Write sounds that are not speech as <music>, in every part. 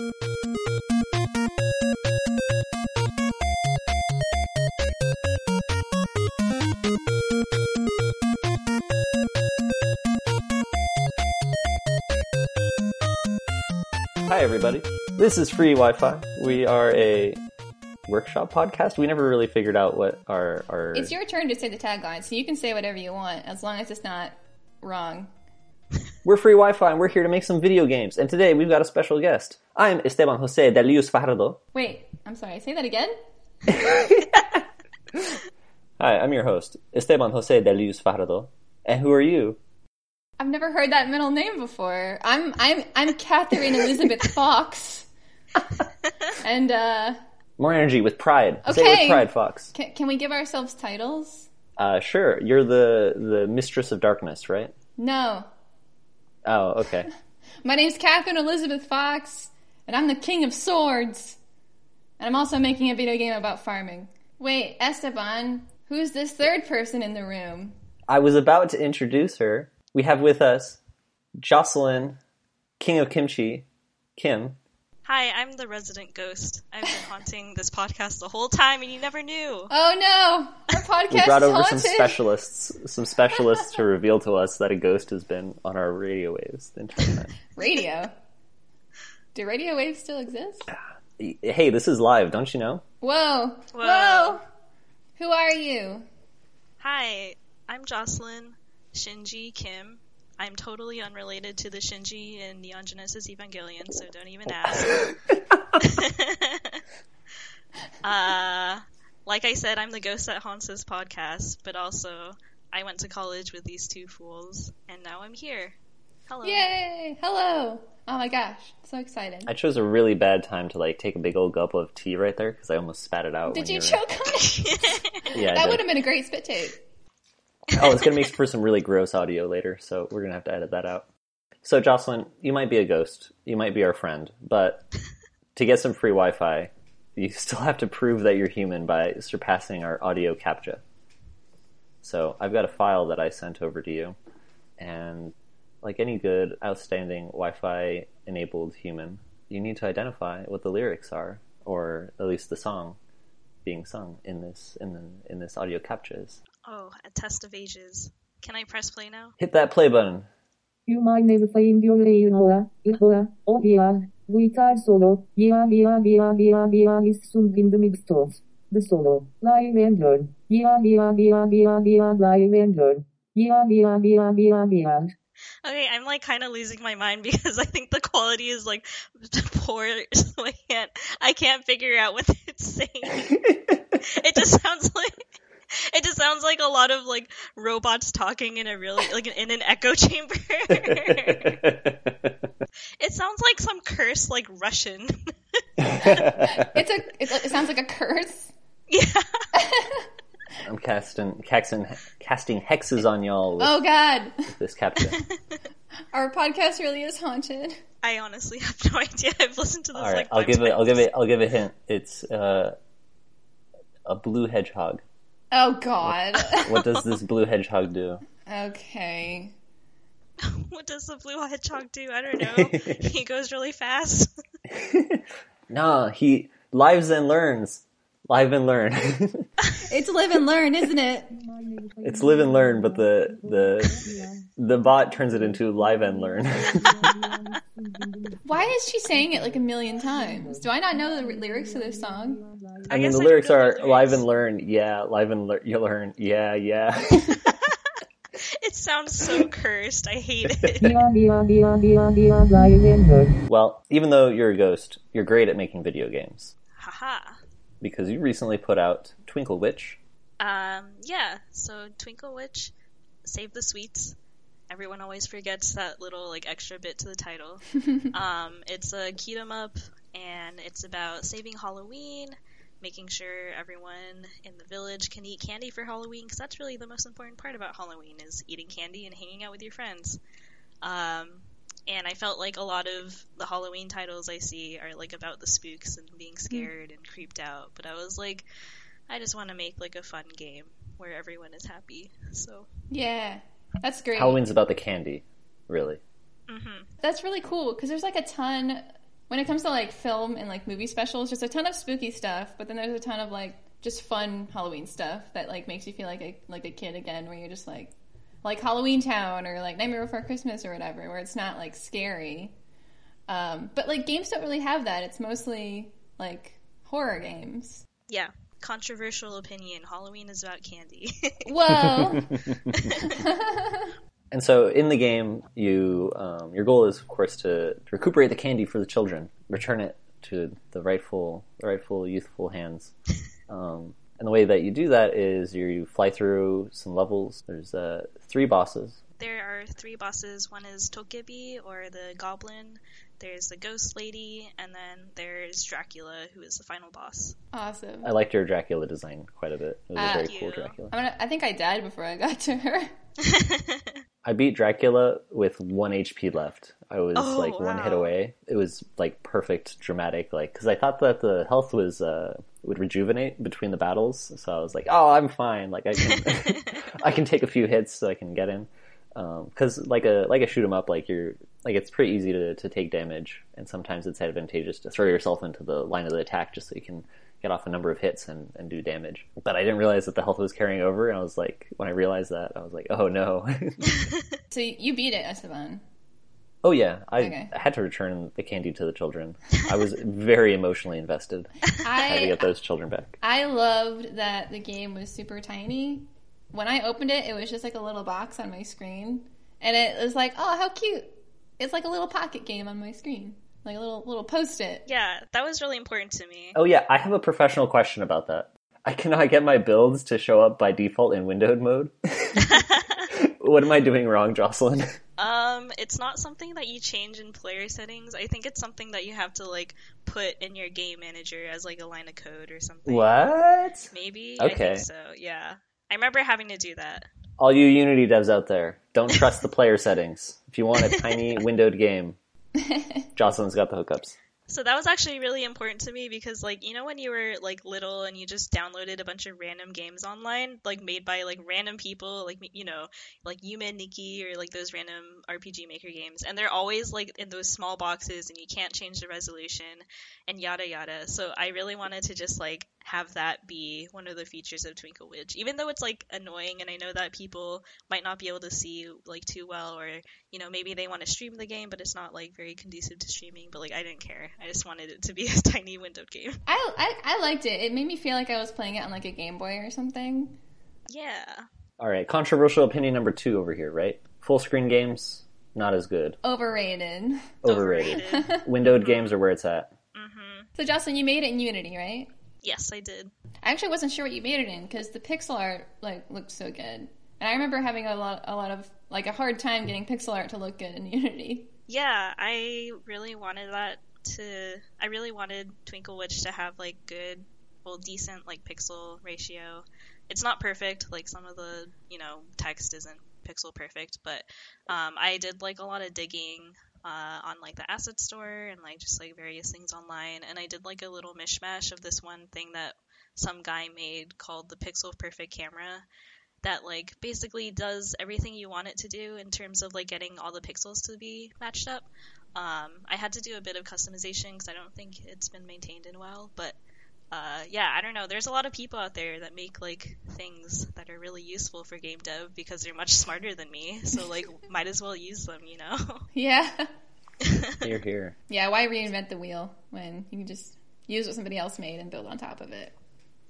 Hi, everybody. This is Free Wi Fi. We are a workshop podcast. We never really figured out what our. our... It's your turn to say the tagline, so you can say whatever you want as long as it's not wrong. We're Free Wi Fi and we're here to make some video games. And today we've got a special guest. I'm Esteban Jose de Lius Fajardo. Wait, I'm sorry, say that again? <laughs> Hi, I'm your host, Esteban Jose de Lius Fajardo. And who are you? I've never heard that middle name before. I'm I'm I'm Catherine Elizabeth <laughs> Fox. and uh More energy with pride. Say it Okay. with pride, Fox. can, can we give ourselves titles? Uh, sure. You're the, the mistress of darkness, right? No. Oh, okay. <laughs> My name's Catherine Elizabeth Fox, and I'm the king of swords. And I'm also making a video game about farming. Wait, Esteban, who's this third person in the room? I was about to introduce her. We have with us Jocelyn, King of Kimchi, Kim. Hi, I'm the resident ghost. I've been haunting this podcast the whole time and you never knew. Oh no, our podcast We brought is over haunted. some specialists, some specialists to reveal to us that a ghost has been on our radio waves the entire time. <laughs> Radio. Do radio waves still exist? <sighs> hey, this is live, don't you know? Whoa. Whoa. Whoa. Who are you? Hi, I'm Jocelyn Shinji Kim. I'm totally unrelated to the Shinji and Neon Genesis Evangelion, so don't even <laughs> ask. <laughs> uh, like I said, I'm the ghost that haunts this podcast, but also I went to college with these two fools, and now I'm here. Hello. Yay! Hello. Oh my gosh, so excited. I chose a really bad time to like take a big old gulp of tea right there because I almost spat it out. Did when you were- choke on it? <laughs> Yeah, that would have been a great spit tape. Oh, it's gonna make for some really gross audio later, so we're gonna have to edit that out. So, Jocelyn, you might be a ghost, you might be our friend, but to get some free Wi-Fi, you <laughs> still have to prove that you're human by surpassing our audio captcha. So, I've got a file that I sent over to you, and like any good, outstanding Wi-Fi enabled human, you need to identify what the lyrics are, or at least the song being sung in this in the, in this audio captcha is. Oh, a test of ages. Can I press play now? Hit that play button. You might never find your Leonora, Ihora, oh yeah, guitar solo, yeah yeah yeah yeah yeah is sung in the mixed of the solo, live and learn, yeah yeah yeah yeah yeah live and learn, yeah yeah yeah yeah yeah. Okay, I'm like kind of losing my mind <laughs> because I think the quality is like <laughs> poor, so <laughs> I can't I can't figure out what it's saying. it just sounds like <laughs> it just sounds like a lot of like robots talking in a really like in an echo <laughs> chamber. <laughs> it sounds like some curse like Russian. It's a. It, it sounds like a curse. yeah. I'm casting, casting casting hexes on y'all with Oh God, this captcha. our podcast really is haunted. I honestly have no idea. I've listened to this All right, like I'll five give it. I'll give it. I'll give a hint. It's uh, a blue hedgehog. Oh God. What does this blue hedgehog do? okay. <laughs> What does the blue hedgehog do? I don't know. <laughs> he goes really fast. <laughs> Nah, he lives and learns. Live and learn. <laughs> It's live and learn, isn't it? it's live and learn, but the the the bot turns it into live and learn. Why is she saying it like a million times? Do I not know the lyrics to this song? I, mean, the I lyrics know the are lyrics. live and learn. Yeah, live and learn. You learn. Yeah, yeah. <laughs> It sounds so cursed. I hate it. <laughs> Well, even though you're a ghost, you're great at making video games Haha. Because you recently put out Twinkle Witch. Um, yeah, so Twinkle Witch, Save the Sweets. Everyone always forgets that little like extra bit to the title. <laughs> um, it's a cute 'em up, and it's about saving Halloween, making sure everyone in the village can eat candy for Halloween, because that's really the most important part about Halloween is eating candy and hanging out with your friends. Um, and I felt like a lot of the Halloween titles I see are like about the spooks and being scared and creeped out, but I was like, I just want to make like a fun game where everyone is happy. So, Yeah, that's great. Halloween's about the candy, really. hmm That's really cool because there's like a ton when it comes to like film and like movie specials, just a ton of spooky stuff, but then there's a ton of like just fun Halloween stuff that like makes you feel like a like a kid again, where you're just like like Halloween Town or like Nightmare Before Christmas or whatever, where it's not like scary. Um, but like games don't really have that. It's mostly like horror games. Yeah. Controversial opinion. Halloween is about candy. <laughs> Whoa. <laughs> <laughs> And so in the game, you um, your goal is, of course, to, to recuperate the candy for the children, return it to the rightful, the rightful youthful hands. Um, and the way that you do that is you fly through some levels. There's uh, three bosses. there are three bosses. One is Dokkaebi, or the Goblin. There's the Ghost Lady, and then there's Dracula, who is the final boss. awesome. I liked your Dracula design quite a bit. It was Ah. a very Thank cool you. Dracula. I'm gonna, I think I died before I got to her. <laughs> I beat Dracula with one HP left. I was Oh, like one hit away. It was like perfect, dramatic. Like because I thought that the health was uh, would rejuvenate between the battles, so I was like, "Oh, I'm fine. Like I can, <laughs> I can take a few hits so I can get in." Um, because like a like a shoot 'em up, like you're like it's pretty easy to to take damage, and sometimes it's advantageous to throw yourself into the line of the attack just so you can get off a number of hits and, and do damage. But I didn't realize that the health was carrying over, and I was like, when I realized that, I was like, "Oh no." <laughs> <laughs> So you beat it, Esteban. Oh yeah, I, Okay. Had to return the candy to the children. I was very emotionally invested. <laughs> I had to get those children back. I loved that the game was super tiny. When I opened it, it was just like a little box on my screen, and it was like, oh, how cute! It's like a little pocket game on my screen, like a little little post-it. Yeah, that was really important to me. Oh yeah, I have a professional question about that. I cannot get my builds to show up by default in windowed mode. <laughs> what am I doing wrong, Jocelyn? <laughs> Um, it's not something that you change in player settings. I think it's something that you have to like put in your game manager as like a line of code or something. What? Maybe. I Okay. think so. Yeah. I remember having to do that. All you Unity devs out there, don't trust the player settings. If you want a tiny <laughs> windowed game, <laughs> Jocelyn's got the hookups. So that was actually really important to me because like you know when you were like little and you just downloaded a bunch of random games online like made by like random people like you know like Yume Nikki or like those random RPG maker games and they're always like in those small boxes and you can't change the resolution and yada yada. So I really wanted to just like have that be one of the features of Twinkle Witch even though it's like annoying and I know that people might not be able to see like too well or you know maybe they want to stream the game but it's not like very conducive to streaming but like I didn't care. I just wanted it to be <laughs> a tiny windowed game. I, I I liked it. It made me feel like I was playing it on like a Game Boy or something. Yeah. All right, controversial opinion number two over here, right? Full screen games, not as good. Overrated. Overrated. Windowed mm-hmm. games are where it's at. Mm-hmm. So Jocelyn, you made it in Unity, right? Yes, I did. I actually wasn't sure what you made it in because the pixel art like looked so good, and I remember having a lot a lot of like a hard time getting pixel art to look good in <laughs> Unity. Yeah, I really wanted that to. I really wanted Twinkle Witch to have like good, well, decent like pixel ratio. It's not perfect. Like some of the you know text isn't pixel perfect, but um, I did like a lot of digging uh, on like the asset store and like just like various things online, and I did like a little mishmash of this one thing that some guy made called the Pixel Perfect Camera that like basically does everything you want it to do in terms of like getting all the pixels to be matched up. Um, I had to do a bit of customization because I don't think it's been maintained in a while, but uh, yeah, I don't know. There's a lot of people out there that make like things that are really useful for game dev because they're much smarter than me. So like, <laughs> might as well use them, you know? <laughs> Yeah, <laughs> Here, here. yeah. Why reinvent the wheel when you can just use what somebody else made and build on top of it?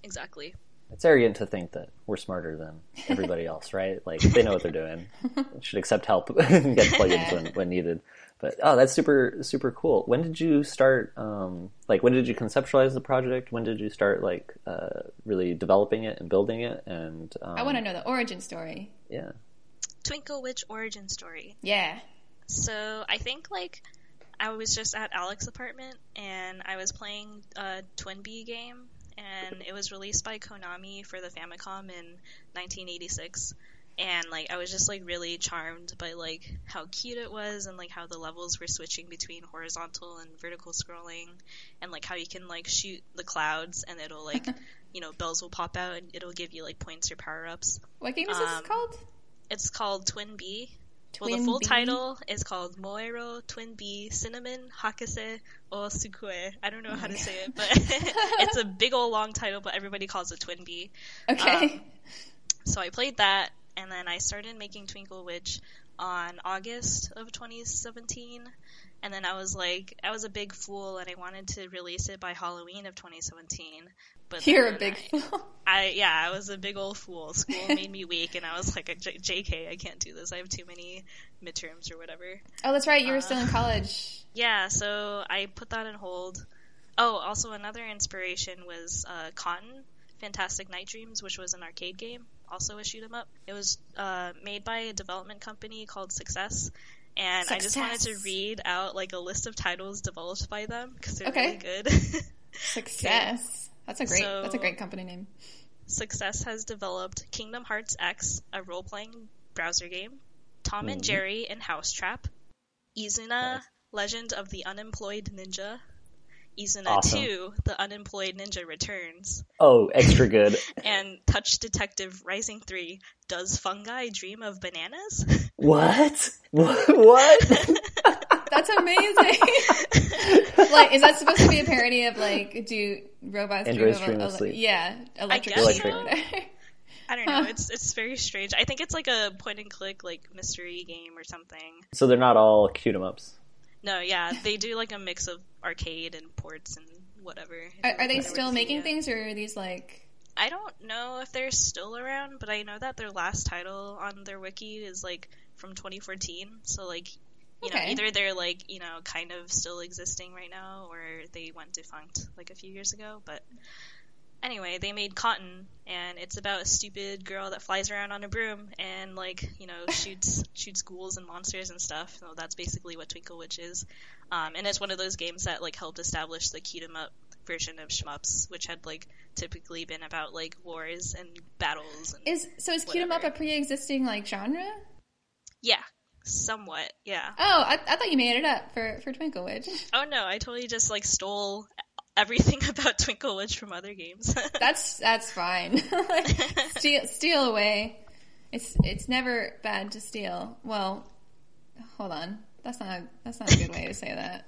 exactly. It's arrogant to think that we're smarter than everybody else, right? Like they know what they're doing. Should accept help and get plugins when, when needed. But oh, that's super super cool. When did you start? Um, like when did you conceptualize the project? When did you start like uh, really developing it and building it? And um, I want to know the origin story. Yeah. Twinkle Witch origin story. Yeah. So I think like I was just at Alex's apartment and I was playing a Twin Bee game and it was released by Konami for the Famicom in 1986 and like I was just like really charmed by like how cute it was and like how the levels were switching between horizontal and vertical scrolling and like how you can like shoot the clouds and it'll like <laughs> you know bells will pop out and it'll give you like points or power ups. What game is Um, this called? It's called Twin Bee. well, the full Bee? title is called Moero Twin Bee Cinnamon Hakase o Sukue. I don't know how to say it, but <laughs> it's a big old long title, but everybody calls it Twin Bee. Okay. Um, So I played that, and then I started making Twinkle Witch on August of 2017. And then I was like, I was a big fool, and I wanted to release it by Halloween of 2017. But You're a big I, <laughs> fool. I yeah, I was a big old fool. School made me weak, and I was like, J- "JK, I can't do this. I have too many midterms or whatever." Oh, that's right. You were Uh, still in college. <laughs> Yeah, so I put that on hold. Oh, also another inspiration was uh, Cotton, Fantastic Night Dreams, which was an arcade game, also a shoot 'em up. It was uh, made by a development company called Success, and I just wanted to read out like a list of titles developed by them because they're Okay. really good. <laughs> Success. That's a great. So- that's a great company name. Success has developed Kingdom Hearts X, a role playing browser game, Tom and Mhm. Jerry and House Trap, Izuna, Nice. Legend of the Unemployed Ninja, Izuna Awesome. 2, The Unemployed Ninja Returns, Oh, extra good. <laughs> and Touch Detective Rising 3, Does Fungi Dream of Bananas? what? <laughs> What? <laughs> That's amazing. like, is that supposed to be a parody of like, do robots Androids dream dream of, of ele- sleep. yeah, electric guess sheep or so. I don't know, it's it's very strange. I think it's like a point and click like mystery game or something. so they're not all cute 'em ups. No, yeah, they do like a mix of arcade and ports and whatever. Are, are they remember still making video. things, or are these like? I don't know if they're still around, but I know that their last title on their wiki is like from 2014. So like, you know, either they're like you know kind of still existing right now, or they went defunct like a few years ago. But anyway, they made Cotton, and it's about a stupid girl that flies around on a broom and like you know <laughs> shoots shoots ghouls and monsters and stuff. So that's basically what Twinkle Witch is. Um, and it's one of those games that like helped establish the cute 'em up version of shmups, which had like typically been about like wars and battles. And, Is so is Cute 'em up a Whatever. pre-existing like genre? yeah, somewhat. Yeah. Oh, I, I thought you made it up for for Twinkle Witch. Oh no, I totally just like stole everything <laughs> about Twinkle Witch from other games. <laughs> That's that's fine. <laughs> steal steal away. It's it's never bad to steal. Well, hold on. That's not that's not a good way to say that.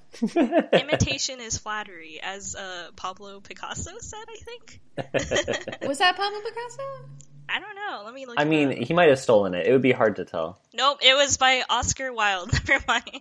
Imitation is flattery, as uh, Pablo Picasso said. I think. Was that Pablo Picasso? I don't know. Let me look. I mean, up. he might have stolen it. It would be hard to tell. nope, it was by Oscar Wilde. Never mind.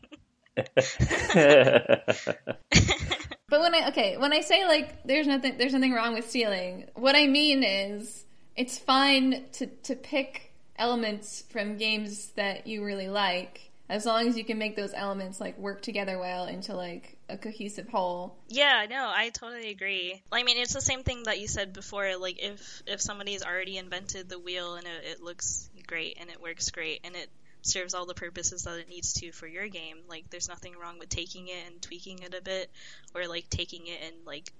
But when I okay, when I say like there's nothing there's nothing wrong with stealing, what I mean is it's fine to to pick elements from games that you really like as long as you can make those elements like work together well into like a cohesive whole. Yeah, no, I totally agree. I mean, it's the same thing that you said before. Like, if if somebody's already invented the wheel and it, it looks great and it works great and it serves all the purposes that it needs to for your game, like, there's nothing wrong with taking it and tweaking it a bit, or like taking it and like,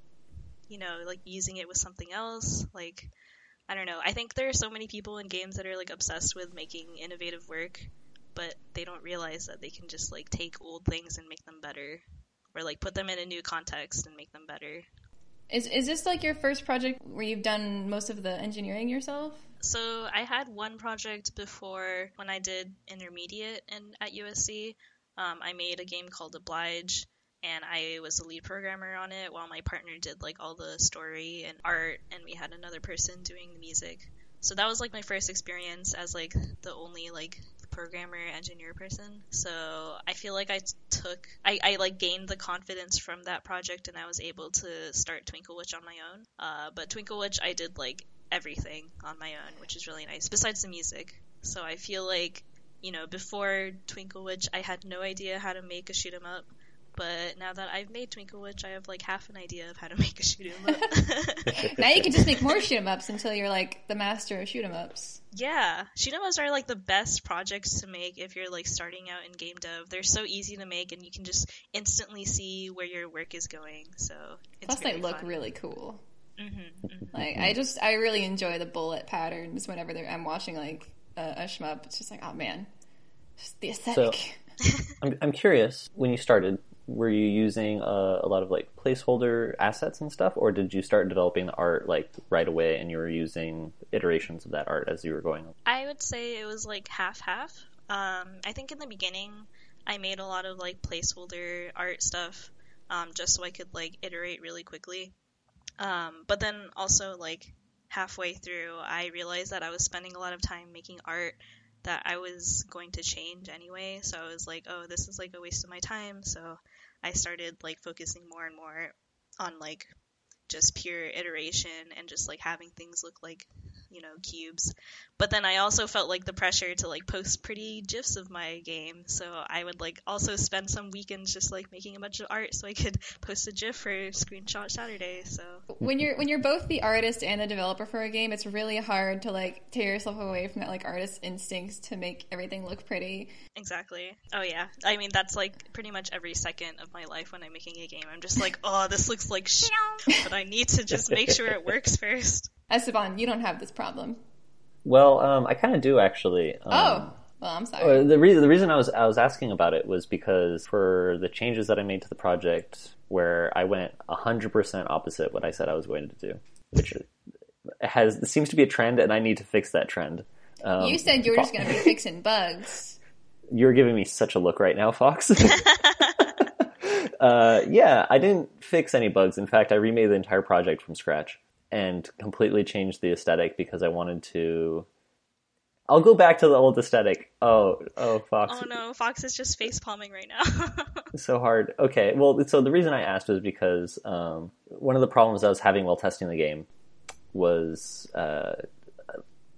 you know, like using it with something else. Like, I don't know. I think there are so many people in games that are like obsessed with making innovative work, but they don't realize that they can just like take old things and make them better or like put them in a new context and make them better. Is is this like your first project where you've done most of the engineering yourself? So I had one project before when I did intermediate and at USC. Um, I made a game called Oblige, and I was the lead programmer on it, while my partner did like all the story and art, and we had another person doing the music. So that was like my first experience as like the only like programmer engineer person. So I feel like I took I, I like gained the confidence from that project and I was able to start Twinkle Witch on my own. Uh, but Twinkle Witch I did like everything on my own, which is really nice, besides the music. So I feel like, you know, before Twinkle Witch I had no idea how to make a shoot 'em up. But now that I've made Twinkle Witch, I have like half an idea of how to <laughs> make a shoot 'em up. <laughs> now you can just make more shoot 'em ups until you're like the master of shoot 'em ups. Yeah, shoot 'em ups are like the best projects to make if you're like starting out in game dev. They're so easy to make, and you can just instantly see where your work is going. So it's Plus, they look fun. really cool. Hmm Like I just I really enjoy the bullet patterns whenever they're, I'm watching like a, a shmup. It's just like oh man, just the aesthetic. <laughs> I'm, I'm curious, when you started, were you using uh, a lot of like placeholder assets and stuff, or did you start developing the art like right away and you were using iterations of that art as you were going? I would say it was like half half. Um, I think in the beginning, I made a lot of like placeholder art stuff, um, just so I could like iterate really quickly. Um, but then also like halfway through, I realized that I was spending a lot of time making art that I was going to change anyway. So I was like, oh, this is like a waste of my time. So I started like focusing more and more on like just pure iteration and just like having things look like you know cubes. But then i also felt like the pressure to like post pretty gifs of my game. So i would like also spend some weekends just like making a bunch of art so i could <laughs> post a gif for screenshot saturday so. When you're when you're both the artist and the developer for a game, it's really hard to like tear yourself away from that like artist instincts to make everything look pretty. exactly. Oh yeah. I mean that's like pretty much every second of my life when i'm making a game. I'm just like oh this looks like shit <laughs> but i need to just make sure it works first Esteban, you don't have this problem. Well, um, I kind of do actually. Um, Oh, well, I'm sorry. Uh, the reason the reason I was I was asking about it was because for the changes that I made to the project, where I went hundred percent opposite what I said I was going to do, which has seems to be a trend, and I need to fix that trend. Um, you said you were just going to be fixing bugs. <laughs> You're giving me such a look right now, Fox. <laughs> uh, yeah, I didn't fix any bugs. In fact, I remade the entire project from scratch and completely changed the aesthetic because I wanted to. I'll go back to the old aesthetic. Oh, oh, Fox. oh no fox is just face palming right now <laughs> so hard. Okay, well, so the reason I asked was because um, one of the problems I was having while testing the game was uh,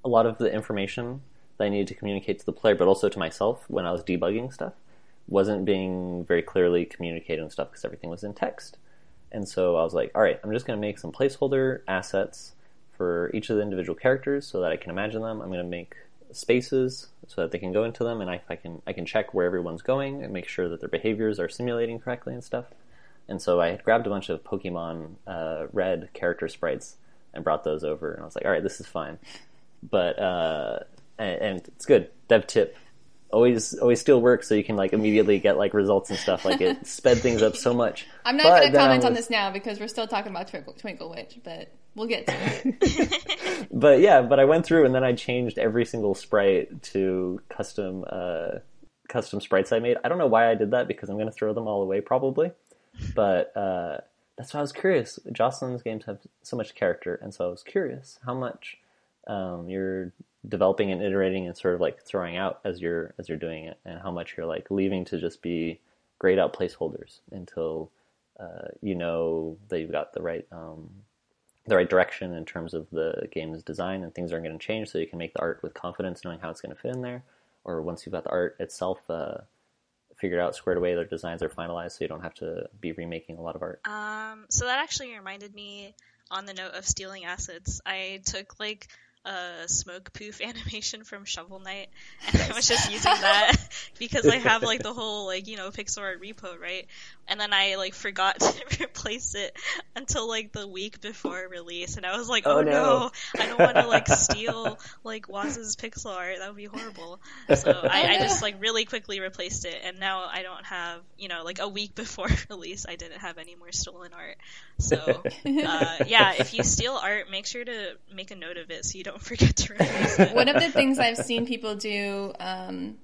a lot of the information that I needed to communicate to the player, but also to myself when I was debugging stuff, wasn't being very clearly communicated and stuff because everything was in text. And so I was like, all right, I'm just going to make some placeholder assets for each of the individual characters so that I can imagine them. I'm going to make spaces so that they can go into them, and I, I can I can check where everyone's going and make sure that their behaviors are simulating correctly and stuff. And so I had grabbed a bunch of Pokemon uh, Red character sprites and brought those over, and I was like, all right, this is fine. But uh, and, and it's good. Dev tip always always still works, so you can like immediately get like results and stuff. Like it <laughs> sped things up so much. I'm not going to then I comment on this now because we're still talking about Twinkle, Twinkle Witch, but we'll get to it. <laughs> <laughs> but yeah, but I went through and then I changed every single sprite to custom uh, custom sprites I made. I don't know why I did that because I'm going to throw them all away probably, but uh, that's why I was curious. Jocelyn's games have so much character, and so I was curious how much um, you're developing and iterating and sort of like throwing out as you're as you're doing it, and how much you're like leaving to just be grayed out placeholders until uh, you know that you've got the right um, the right direction in terms of the game's design and things aren't going to change so you can make the art with confidence knowing how it's going to fit in there or once you've got the art itself uh, figured out squared away their designs are finalized so you don't have to be remaking a lot of art Um, so that actually reminded me on the note of stealing assets. I took like a smoke poof <laughs> animation from Shovel Knight, and I was just using that <laughs> because I have like the <laughs> whole like you know pixel art repo right, and then I like forgot to replace it until like the week before release, and I was like, Oh, oh, no. no. I don't want to like steal like Waz's pixel art. That would be horrible. So I, I just like really quickly replaced it, and now I don't have you know like a week before release, I didn't have any more stolen art. So uh, yeah, if you steal art, make sure to make a note of it so you don't forget to replace <laughs> it. One of the things I've seen people do um,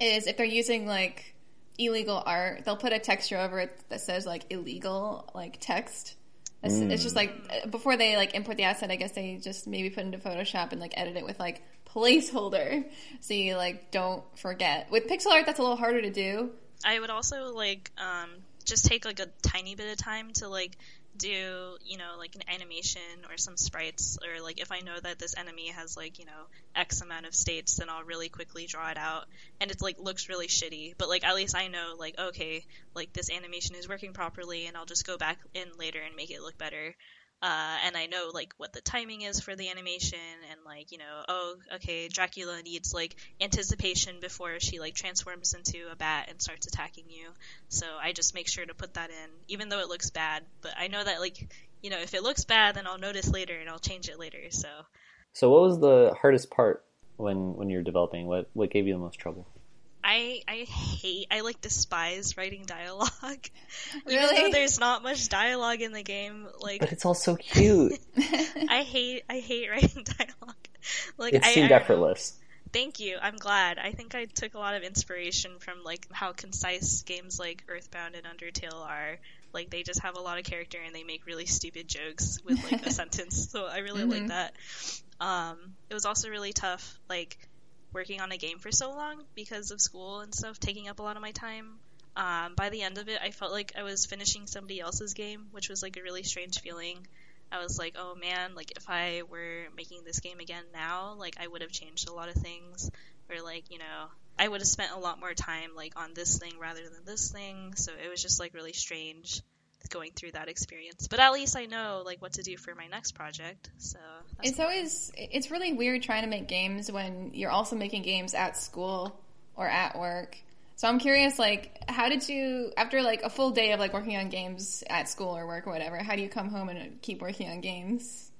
is if they're using like illegal art, they'll put a texture over it that says like illegal like text. It's, it's just like uh, before they like import the asset, I guess they just maybe put into Photoshop and like edit it with like placeholder, so you like don't forget. With pixel art, that's a little harder to do. I would also like um, just take like a tiny bit of time to like do you know like an animation or some sprites or like if I know that this enemy has like you know X amount of states then I'll really quickly draw it out. And it like looks really shitty. But like at least I know like okay like this animation is working properly and I'll just go back in later and make it look better uh, and I know like what the timing is for the animation and like you know oh okay Dracula needs like anticipation before she like transforms into a bat and starts attacking you. So I just make sure to put that in even though it looks bad. But I know that like you know if it looks bad then I'll notice later and I'll change it later so. So what was the hardest part when when you're developing? What what gave you the most trouble I I hate I like despise writing dialogue <laughs> even though there's not much dialogue in the game like but it's all so cute <laughs> I hate I hate <laughs> writing dialogue like it I, seemed I don't effortless Thank you. I'm glad. I think I took a lot of inspiration from like how concise games like Earthbound and Undertale are. Like they just have a lot of character and they make really stupid jokes with like a sentence. So I really like that. Um, it was also really tough, like working on a game for so long because of school and stuff taking up a lot of my time. Um, by the end of it, I felt like I was finishing somebody else's game, which was like a really strange feeling. I was like, oh man, like if I were making this game again now, like I would have changed a lot of things, or like you know, I would have spent a lot more time like on this thing rather than this thing. So it was just like really strange going through that experience. But at least I know like what to do for my next project. So that's It's always it's really weird trying to make games when you're also making games at school or at work. So I'm curious, like, how did you after like a full day of like working on games at school or work or whatever? How do you come home and keep working on games?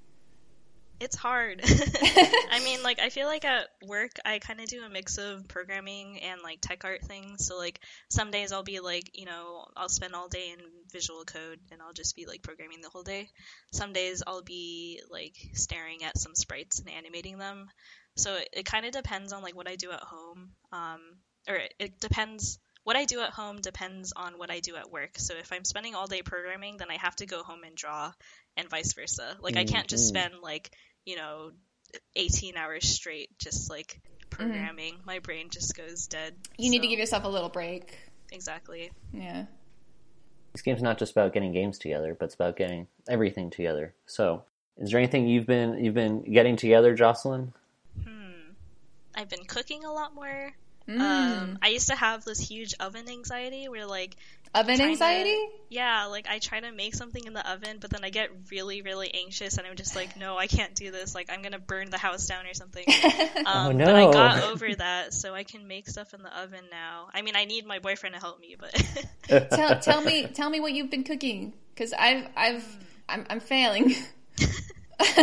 It's hard. <laughs> I mean, like, I feel like at work, I kind of do a mix of programming and, like, tech art things. So, like, some days I'll be, like, you know, I'll spend all day in visual code and I'll just be, like, programming the whole day. Some days I'll be, like, staring at some sprites and animating them. So it, it kind of depends on, like, what I do at home. Um, or it, it depends. What I do at home depends on what I do at work. So if I'm spending all day programming, then I have to go home and draw and vice versa. Like I can't just Mhm. spend like, you know, 18 hours straight just like programming. My brain just goes dead. You need to give yourself a little break. Exactly. Yeah. This game's not just about getting games together, but it's about getting everything together. So, is there anything you've been you've been getting together, Jocelyn? Hmm. I've been cooking a lot more. Mm. Um, I used to have this huge oven anxiety where like Oven trying to- anxiety? yeah, like I try to make something in the oven, but then I get really, really anxious, and I'm just like, no, I can't do this. Like I'm gonna burn the house down or something. <laughs> Um, Oh, But I got over that, so I can make stuff in the oven now. I mean, I need my boyfriend to help me, but <laughs> tell tell me tell me what you've been cooking because I've I've I'm, I'm failing. <laughs>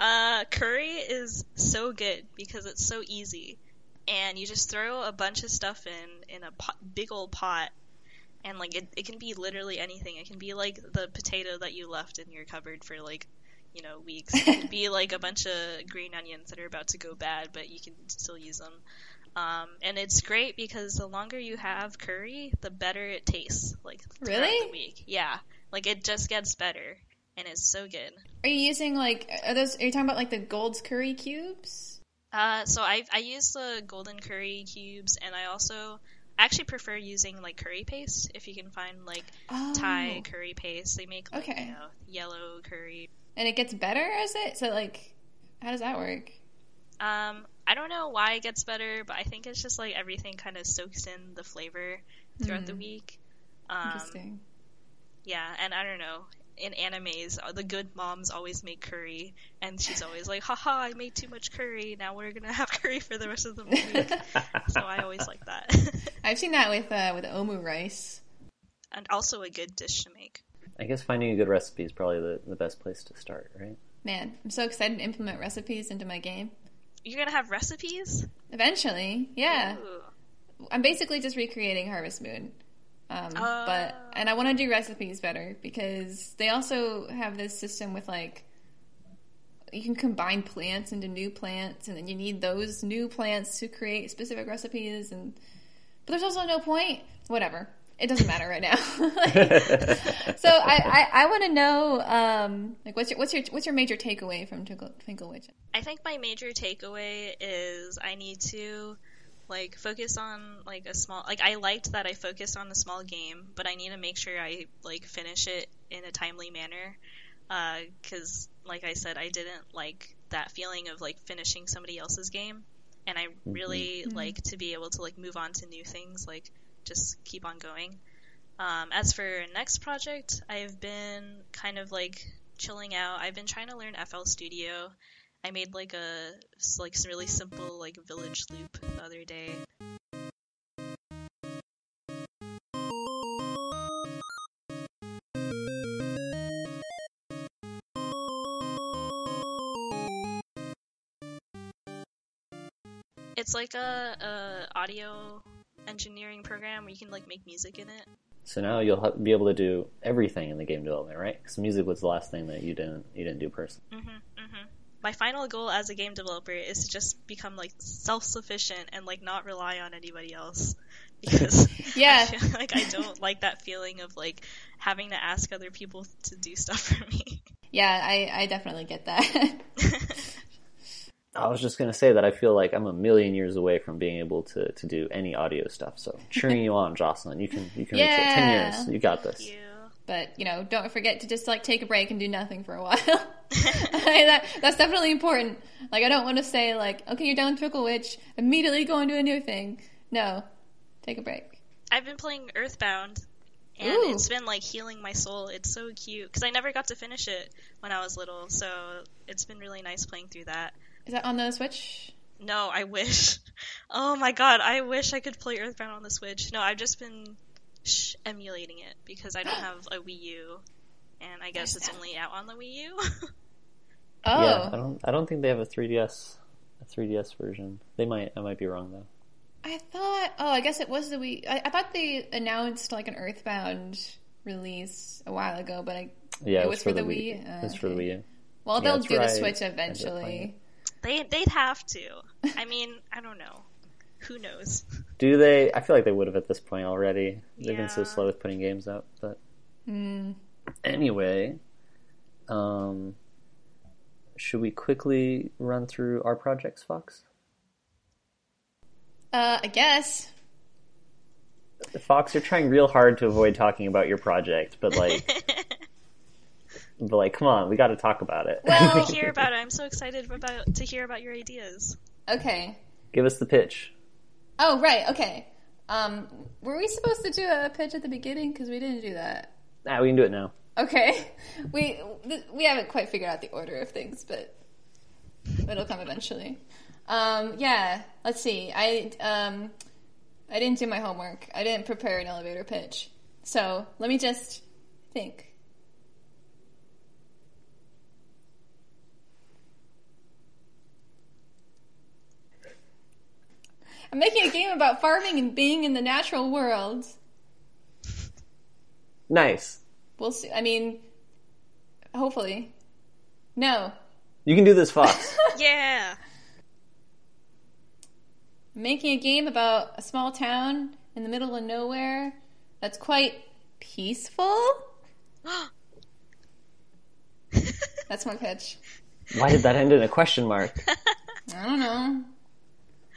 uh, curry is so good because it's so easy, and you just throw a bunch of stuff in in a pot, big old pot. And like it, it can be literally anything. It can be like the potato that you left in your cupboard for like you know, weeks. It could be like a bunch of green onions that are about to go bad, but you can still use them. Um, and it's great because the longer you have curry, the better it tastes. Like throughout Really? the week, yeah. Like it just gets better, and it's so good. Are you using like are those? Are you talking about like the Gold's curry cubes? Uh, so I I use the golden curry cubes, and I also I actually prefer using like curry paste if you can find like Oh. Thai curry paste. They make like Okay. you know yellow curry. And it gets better as it. So like, how does that work? Um, I don't know why it gets better, but I think it's just like everything kind of soaks in the flavor throughout the Hmm. week. Um, Interesting. yeah, and I don't know. In animes, uh, the good moms always make curry, and she's always like, "Haha, I made too much curry. Now we're gonna have <laughs> curry for the rest of the week." <laughs> so I always like that, <laughs> I've seen that with uh, with omu rice. and also a good dish to make. I guess finding a good recipe is probably the, the best place to start, right? Man, I'm so excited to implement recipes into my game. You're gonna have recipes? Eventually, yeah. Ooh. I'm basically just recreating Harvest Moon. Um, Oh. but and I want to do recipes better because they also have this system with like you can combine plants into new plants and then you need those new plants to create specific recipes and but there's also no point. Whatever. It doesn't matter right now. <laughs> So I, I, I want to know um, like what's your what's your what's your major takeaway from Twinkle, Twinkle Witch? I think my major takeaway is I need to like focus on like a small like I liked that I focused on a small game, but I need to make sure I like finish it in a timely manner Uh, because like I said I didn't like that feeling of like finishing somebody else's game and I really like to be able to like move on to new things like just keep on going. Um, as for next project, I've been kind of like chilling out. I've been trying to learn FL Studio. I made like a like some really simple like village loop the other day. It's like a, a audio engineering program where you can like make music in it. So now you'll be able to do everything in the game development, right? Because music was the last thing that you didn't you didn't do personally. hmm hmm my final goal as a game developer is to just become like self-sufficient and like not rely on anybody else <laughs> because Yeah. I feel <laughs> like I don't like that feeling of like having to ask other people to do stuff for me. Yeah, I, I definitely get that. <laughs> I was just gonna say that I feel like I'm a million years away from being able to, to do any audio stuff. So cheering you on, Jocelyn. You can you can reach it. Ten years. You got this. you. But you know, don't forget to just like take a break and do nothing for a while. <laughs> that, that's definitely important. Like, I don't want to say like, okay, you're done with Twinkle Witch, immediately go and do a new thing. No, take a break. I've been playing Earthbound, and Ooh. it's been like healing my soul. It's so cute because I never got to finish it when I was little, so it's been really nice playing through that. Is that on the Switch? No, I wish. <laughs> Oh my god, I wish I could play Earthbound on the Switch. No, I've just been sh- emulating it because I don't have a Wii U, and I guess it's only out on the Wii U. <laughs> Oh, Yeah, I don't I don't think they have a 3DS a 3DS version. They might. I might be wrong though. I thought. Oh, I guess it was the Wii. I, I thought they announced like an Earthbound release a while ago, but I. Yeah, It was for the Wii? Uh, it's for the. Wii Well, Yeah, they'll that's do the. Switch Ended eventually. they they'd have to. I mean, I don't know. Who knows? Do they? I feel like they would have at this point already. They've been so slow with putting games out. But Hmm. anyway, um, should we quickly run through our projects, Fox? Uh, I guess. Fox, you're trying real hard to avoid talking about your project, but like, <laughs> but like, come on, we got to talk about it. Well- <laughs> to hear about it. I'm so excited about to hear about your ideas. Okay. Give us the pitch. Oh, right. Okay. Um, were we supposed to do a pitch at the beginning? Because we didn't do that. Ah, we can do it now. Okay. <laughs> We th- we haven't quite figured out the order of things, but it'll come eventually. Um, yeah. Let's see. I um, I didn't do my homework. I didn't prepare an elevator pitch. So let me just think. I'm making a game about farming and being in the natural world. Nice. We'll see. I mean, hopefully. No. You can do this, Fox. <laughs> Yeah. Making a game about a small town in the middle of nowhere that's quite peaceful. <gasps> That's my pitch. Why did that end in a question mark? <laughs> I don't know.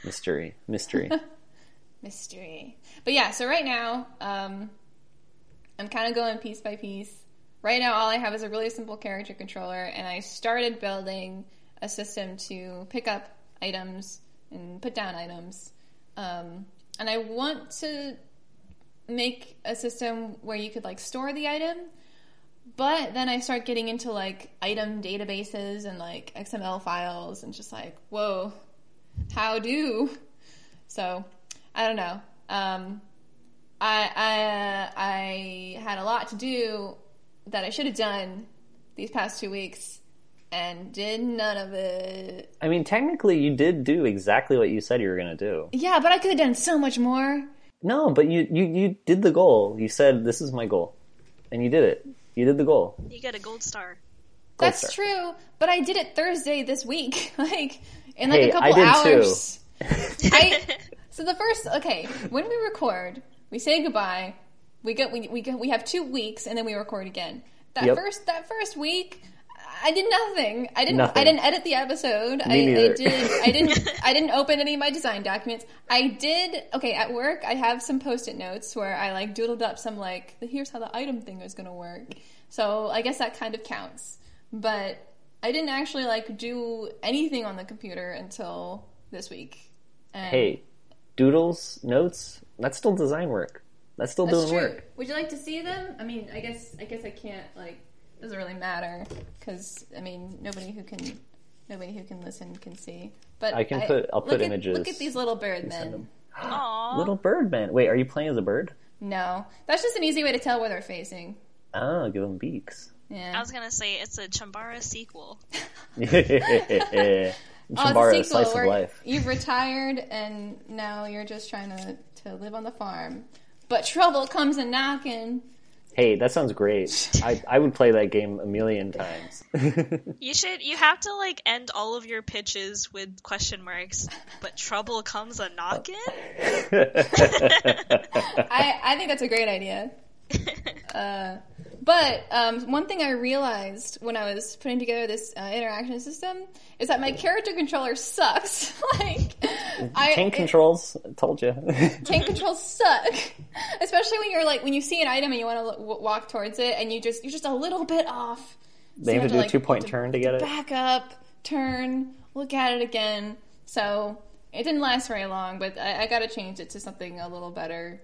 Mystery, mystery. <laughs> Mystery. But yeah, so right now, um, I'm kind of going piece by piece. Right now, all I have is a really simple character controller, and I started building a system to pick up items and put down items. Um, and I want to make a system where you could like store the item, but then I start getting into like item databases and like XML files, and just like, whoa, how do? So I don't know. Um, I I I had a lot to do that I should have done these past two weeks, and did none of it. I mean, technically, you did do exactly what you said you were going to do. Yeah, but I could have done so much more. No, but you, you, you did the goal. You said, this is my goal. And you did it. You did the goal. You get a gold star. Gold That's star. true, but I did it Thursday this week, <laughs> like in like Hey, a couple I did too. hours. <laughs> I so the first okay when we record, we say goodbye. We get we we, get, we have two weeks and then we record again. That Yep. first that first week, I did nothing. I didn't Nothing. I didn't edit the episode. I, I did I didn't <laughs> I didn't open any of my design documents. I did okay at work. I have some post-it notes where I like doodled up some like here's how the item thing is going to work. So I guess that kind of counts. But I didn't actually like do anything on the computer until this week. And Hey, doodles, notes, that's still design work. That's still that's doing true. work. Would you like to see them? I mean, I guess I guess I can't like it doesn't really matter because I mean nobody who can nobody who can listen can see. But I can put- I'll look put at- images. Look at these little bird send men. <gasps> Aww. Little bird man. Wait, are you playing as a bird? No, that's just an easy way to tell where they're facing. Ah, give them beaks. Yeah. I was gonna say it's a Chambara sequel. <laughs> <laughs> Chambara, Oh, a it's a slice of life. you've retired and now you're just trying to, to live on the farm. But trouble comes a knocking. Hey, that sounds great. <laughs> I, I would play that game a million times. You should. You have to like end all of your pitches with question marks. But trouble comes a knockin'. I, I think that's a great idea. Uh, but um, one thing I realized when I was putting together this uh, interaction system is that my character controller sucks. <laughs> like, I Tank it- controls, told you. <laughs> tank controls suck, especially when you're like when you see an item and you want to w- walk towards it and you just you're just a little bit off. They you have to do a like, two point to turn to get it. Back up, turn, look at it again. So it didn't last very long, but I, I got to change it to something a little better.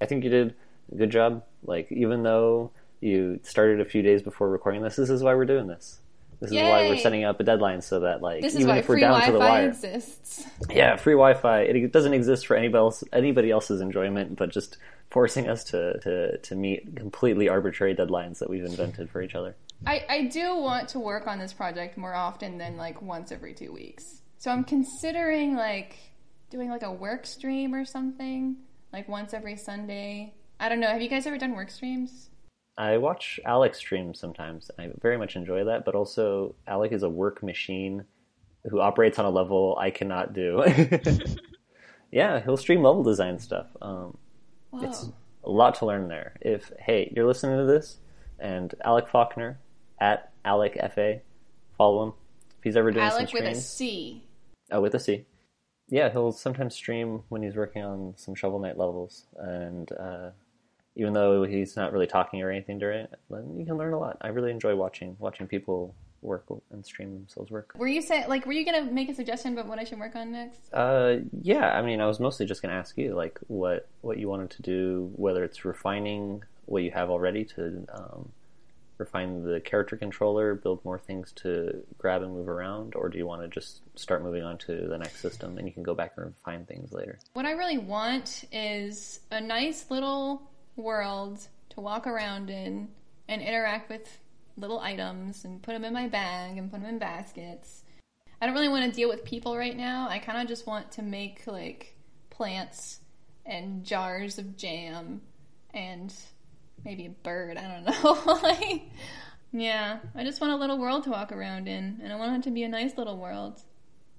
I think you did a good job. Like, even though you started a few days before recording this, this is why we're doing this. This is why we're setting up a deadline so that, like, even if we're down to the wire, exists. yeah, free Wi-Fi. It doesn't exist for anybody else, anybody else's enjoyment, but just forcing us to, to, to meet completely arbitrary deadlines that we've invented for each other. I, I do want to work on this project more often than like once every two weeks. So I'm considering like doing like a work stream or something, like once every Sunday. I don't know. Have you guys ever done work streams? I watch Alec's stream sometimes. I very much enjoy that, but also Alec is a work machine who operates on a level I cannot do. <laughs> yeah, he'll stream level design stuff. Um, it's a lot to learn there. If hey, you're listening to this, and Alec Faulkner at Alec Fa, follow him. If he's ever doing Alec some with a C. oh, with a C. Yeah, he'll sometimes stream when he's working on some Shovel Knight levels, and uh, even though he's not really talking or anything during it, then you can learn a lot. I really enjoy watching watching people work and stream themselves work. Were you say like were you gonna make a suggestion about what I should work on next? Uh, yeah, I mean, I was mostly just going to ask you, like, what what you wanted to do, whether it's refining what you have already to um, refine the character controller, build more things to grab and move around, or do you want to just start moving on to the next system and you can go back and refine things later? What I really want is a nice little world to walk around in and interact with little items and put them in my bag and put them in baskets. I don't really want to deal with people right now. I kind of just want to make like plants and jars of jam and maybe a bird. I don't know. <laughs> like, yeah, I just want a little world to walk around in, and I want it to be a nice little world.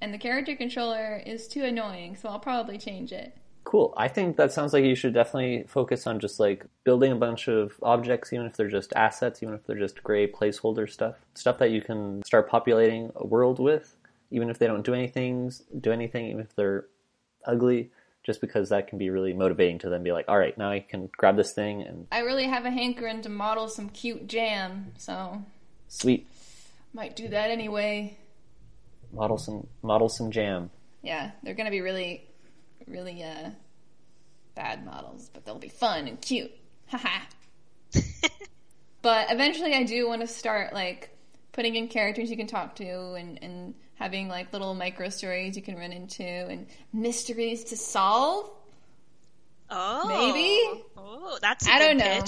And the character controller is too annoying, so I'll probably change it. Cool. I think that sounds like you should definitely focus on just like building a bunch of objects, even if they're just assets, even if they're just gray placeholder stuff, stuff that you can start populating a world with, even if they don't do anything, do anything, even if they're ugly, just because that can be really motivating to them. Be like, all right, now I can grab this thing and I really have a hankering to model some cute jam, so sweet might do that anyway. model some model some jam. Yeah, they're gonna be really, really uh, bad models, but they'll be fun and cute. Haha. <laughs> but eventually, I do want to start like putting in characters you can talk to and and having like little micro stories you can run into and mysteries to solve. Oh, Maybe? Oh, that's a I good don't know.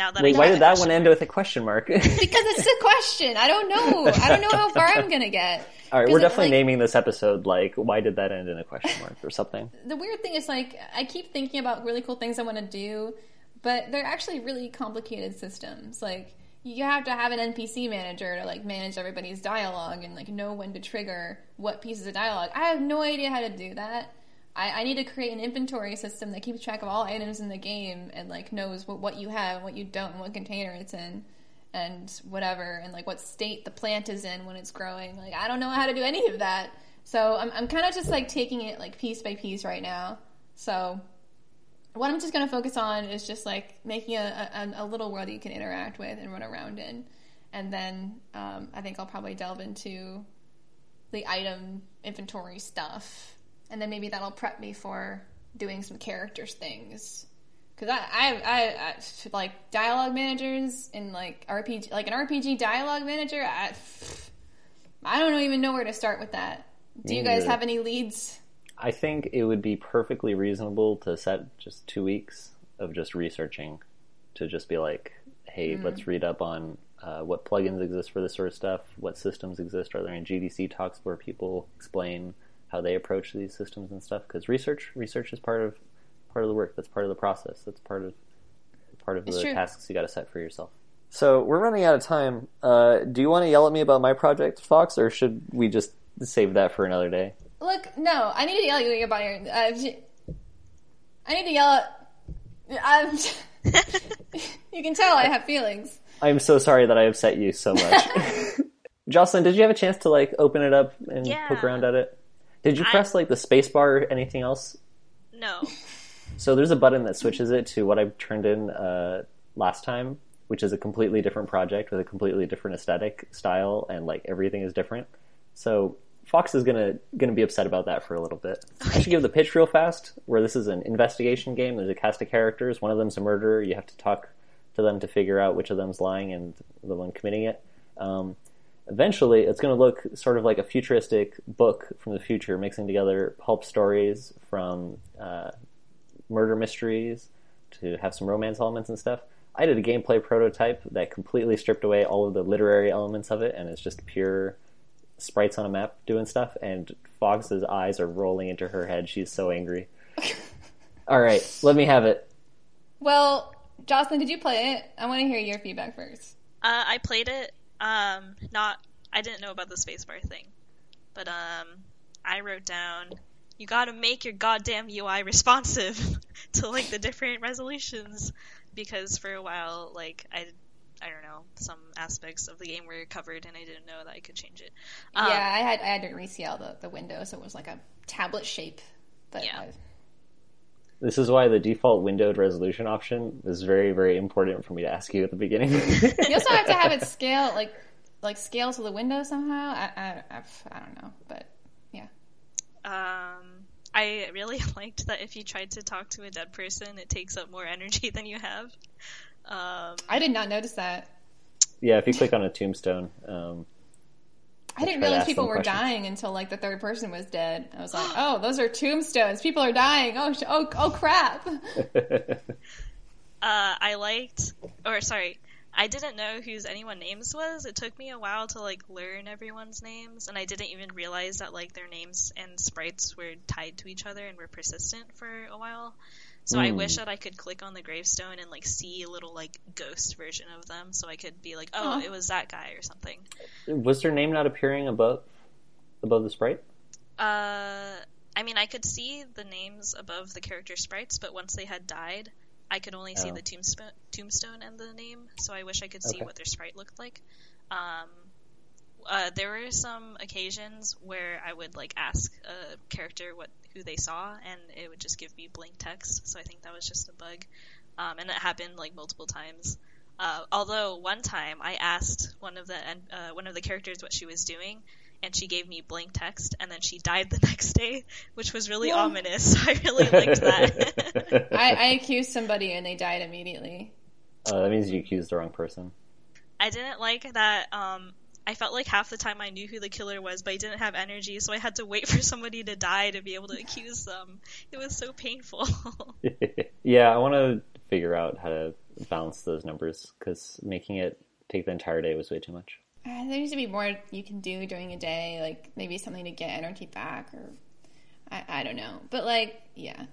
Pitch. Now that Wait, I why did that one end mark. with a question mark? <laughs> Because it's a question. I don't know. I don't know how far I'm gonna get. All right, we're definitely like- naming this episode like "Why did that end in a question mark?" or something. the weird thing is like I keep thinking about really cool things I want to do, but they're actually really complicated systems. Like you have to have an NPC manager to like manage everybody's dialogue and like know when to trigger what pieces of dialogue. I have no idea how to do that. I, I need to create an inventory system that keeps track of all items in the game and like knows what, what you have what you don't and what container it's in and whatever and like what state the plant is in when it's growing. Like I don't know how to do any of that. So I'm I'm kind of just like taking it like piece by piece right now. So what I'm just going to focus on is just like making a, a, a little world that you can interact with and run around in. And then um, I think I'll probably delve into the item inventory stuff. And then maybe that'll prep me for doing some characters things. Because I, I, I, I, like dialogue managers in like RPG, like an RPG dialogue manager, I, I don't even know where to start with that. Do you guys have any leads? I think it would be perfectly reasonable to set just two weeks of just researching, to just be like, hey, let's read up on uh, what plugins exist for this sort of stuff, what systems exist, are there any GDC talks where people explain how they approach these systems and stuff? Because research, research is part of part of the work. That's part of the process. That's part of part part of It's the true. tasks you got to set for yourself. So we're running out of time. Uh, do you want to yell at me about my project, Fox, or should we just save that for another day? Look, no, I need to yell at you about your. Uh, j- I need to yell at. I'm, <laughs> you can tell I have feelings. I'm so sorry that I upset you so much. <laughs> Jocelyn, did you have a chance to like open it up and Yeah. poke around at it? Did you I- press like the space bar or anything else? No. So there's a button that switches it to what I turned in uh, last time, which is a completely different project with a completely different aesthetic style, and like everything is different. So Fox is gonna gonna be upset about that for a little bit. I should give the pitch real fast. Where this is an investigation game. There's a cast of characters. One of them's a murderer. You have to talk to them to figure out which of them's lying and the one committing it. Um, eventually, it's going to look sort of like a futuristic book from the future, mixing together pulp stories from uh, murder mysteries to have some romance elements and stuff. I did a gameplay prototype that completely stripped away all of the literary elements of it, and it's just pure sprites on a map doing stuff. And Fox's eyes are rolling into her head. She's so angry. <laughs> all right, let me have it. Well, Jocelyn, did you play it? I want to hear your feedback first. Uh, I played it. Um, not. I didn't know about the spacebar thing, but um, I wrote down. You gotta make your goddamn UI responsive <laughs> to like the different resolutions, because for a while, like I, I don't know, some aspects of the game were covered, and I didn't know that I could change it. Um, yeah, I had I had to rescale the, the window, so it was like a tablet shape. But Yeah. I- This is why the default windowed resolution option is very, very important for me to ask you at the beginning. <laughs> you also have to have it <laughs> scale like like scale to the window somehow. I I, I, I don't know, but yeah. Um, I really <laughs> liked that if you tried to talk to a dead person, it takes up more energy than you have. Um, I did not notice that. yeah, if you click on a tombstone, um, I didn't realize people were questions. dying until like the third person was dead. I was like, <gasps> oh, those are tombstones. People are dying. Oh, sh- oh, oh, crap. <laughs> uh, I liked, or sorry, I didn't know whose anyone names was. It took me a while to like learn everyone's names, and I didn't even realize that like their names and sprites were tied to each other and were persistent for a while. So I Hmm. wish that I could click on the gravestone and like see a little like ghost version of them, so I could be like, oh, Aw. it was that guy or something. was their name not appearing above above the sprite? Uh, I mean, I could see the names above the character sprites, but once they had died, I could only see Oh. the tombstone, tombstone and the name. So I wish I could see Okay. what their sprite looked like. Um, uh, there were some occasions where I would like ask a character what who they saw, and it would just give me blank text. So I think that was just a bug, um, and it happened like multiple times. Uh, although one time I asked one of the uh, one of the characters what she was doing, and she gave me blank text, and then she died the <laughs> next day, which was really Yeah. ominous. <laughs> I really liked that. <laughs> I, I accused somebody and they died immediately. Uh, that means you accused the wrong person. I didn't like that. Um, I felt like half the time I knew who the killer was, but I didn't have energy, so I had to wait <laughs> for somebody to die to be able to accuse them. It was so painful. <laughs> yeah, I want to figure out how to balance those numbers because making it take the entire day was way too much. Uh, there needs to be more you can do during a day, like maybe something to get energy back, or I, I don't know. But like, yeah,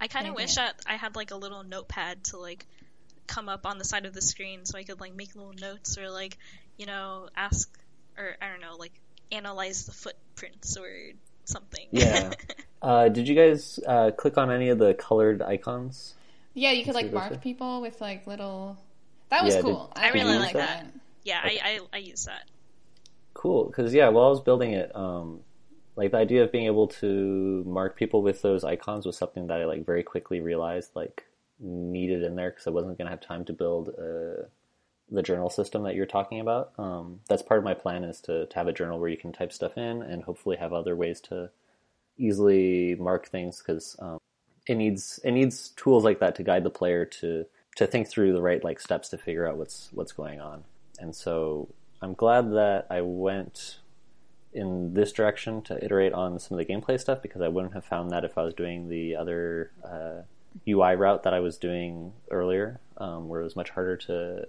I kind of wish that I had like a little notepad to like come up on the side of the screen so I could like make little notes or like you know ask or I don't know like analyze the footprints or something. Yeah. <laughs> Uh, did you guys uh, click on any of the colored icons? yeah, you could like mark there? people with like little. That was Yeah, cool. did- I really like use that. yeah, I, I I use that. Cool, because yeah, while I was building it, um, like the idea of being able to mark people with those icons was something that I like very quickly realized like needed in there because I wasn't gonna have time to build uh, the journal system that you're talking about. Um, that's part of my plan is to, to have a journal where you can type stuff in and hopefully have other ways to easily mark things because um, it needs it needs tools like that to guide the player to to think through the right like steps to figure out what's what's going on. And so I'm glad that I went in this direction to iterate on some of the gameplay stuff because I wouldn't have found that if I was doing the other uh, UI route that I was doing earlier, um, where it was much harder to.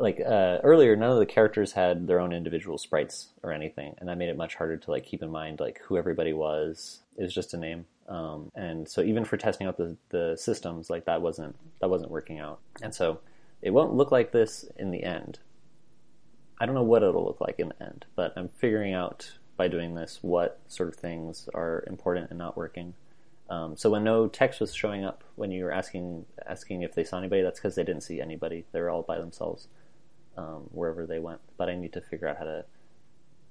Like uh, earlier, none of the characters had their own individual sprites or anything, and that made it much harder to like keep in mind like who everybody was. It was just a name. Um, and so even for testing out the, the systems, like that wasn't that wasn't working out. And so it won't look like this in the end. I don't know what it'll look like in the end, but I'm figuring out by doing this what sort of things are important and not working. Um, so when no text was showing up when you were asking asking if they saw anybody, that's because they didn't see anybody. They were all by themselves um, wherever they went. But I need to figure out how to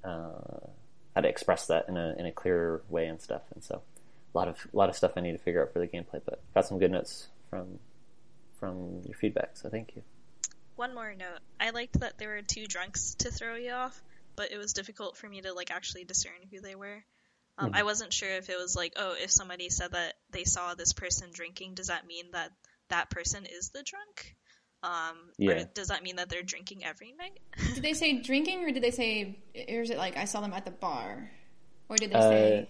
uh, how to express that in a in a clearer way and stuff. And so a lot of a lot of stuff I need to figure out for the gameplay. But got some good notes from from your feedback. So thank you. One more note. I liked that there were two drunks to throw you off, but it was difficult for me to like actually discern who they were. Um, Hmm. I wasn't sure if it was like, oh, if somebody said that they saw this person drinking, does that mean that that person is the drunk? Um, Yeah. Or does that mean that they're drinking every night? <laughs> Did they say drinking, or did they say, or is it like I saw them at the bar, or did they Uh, say?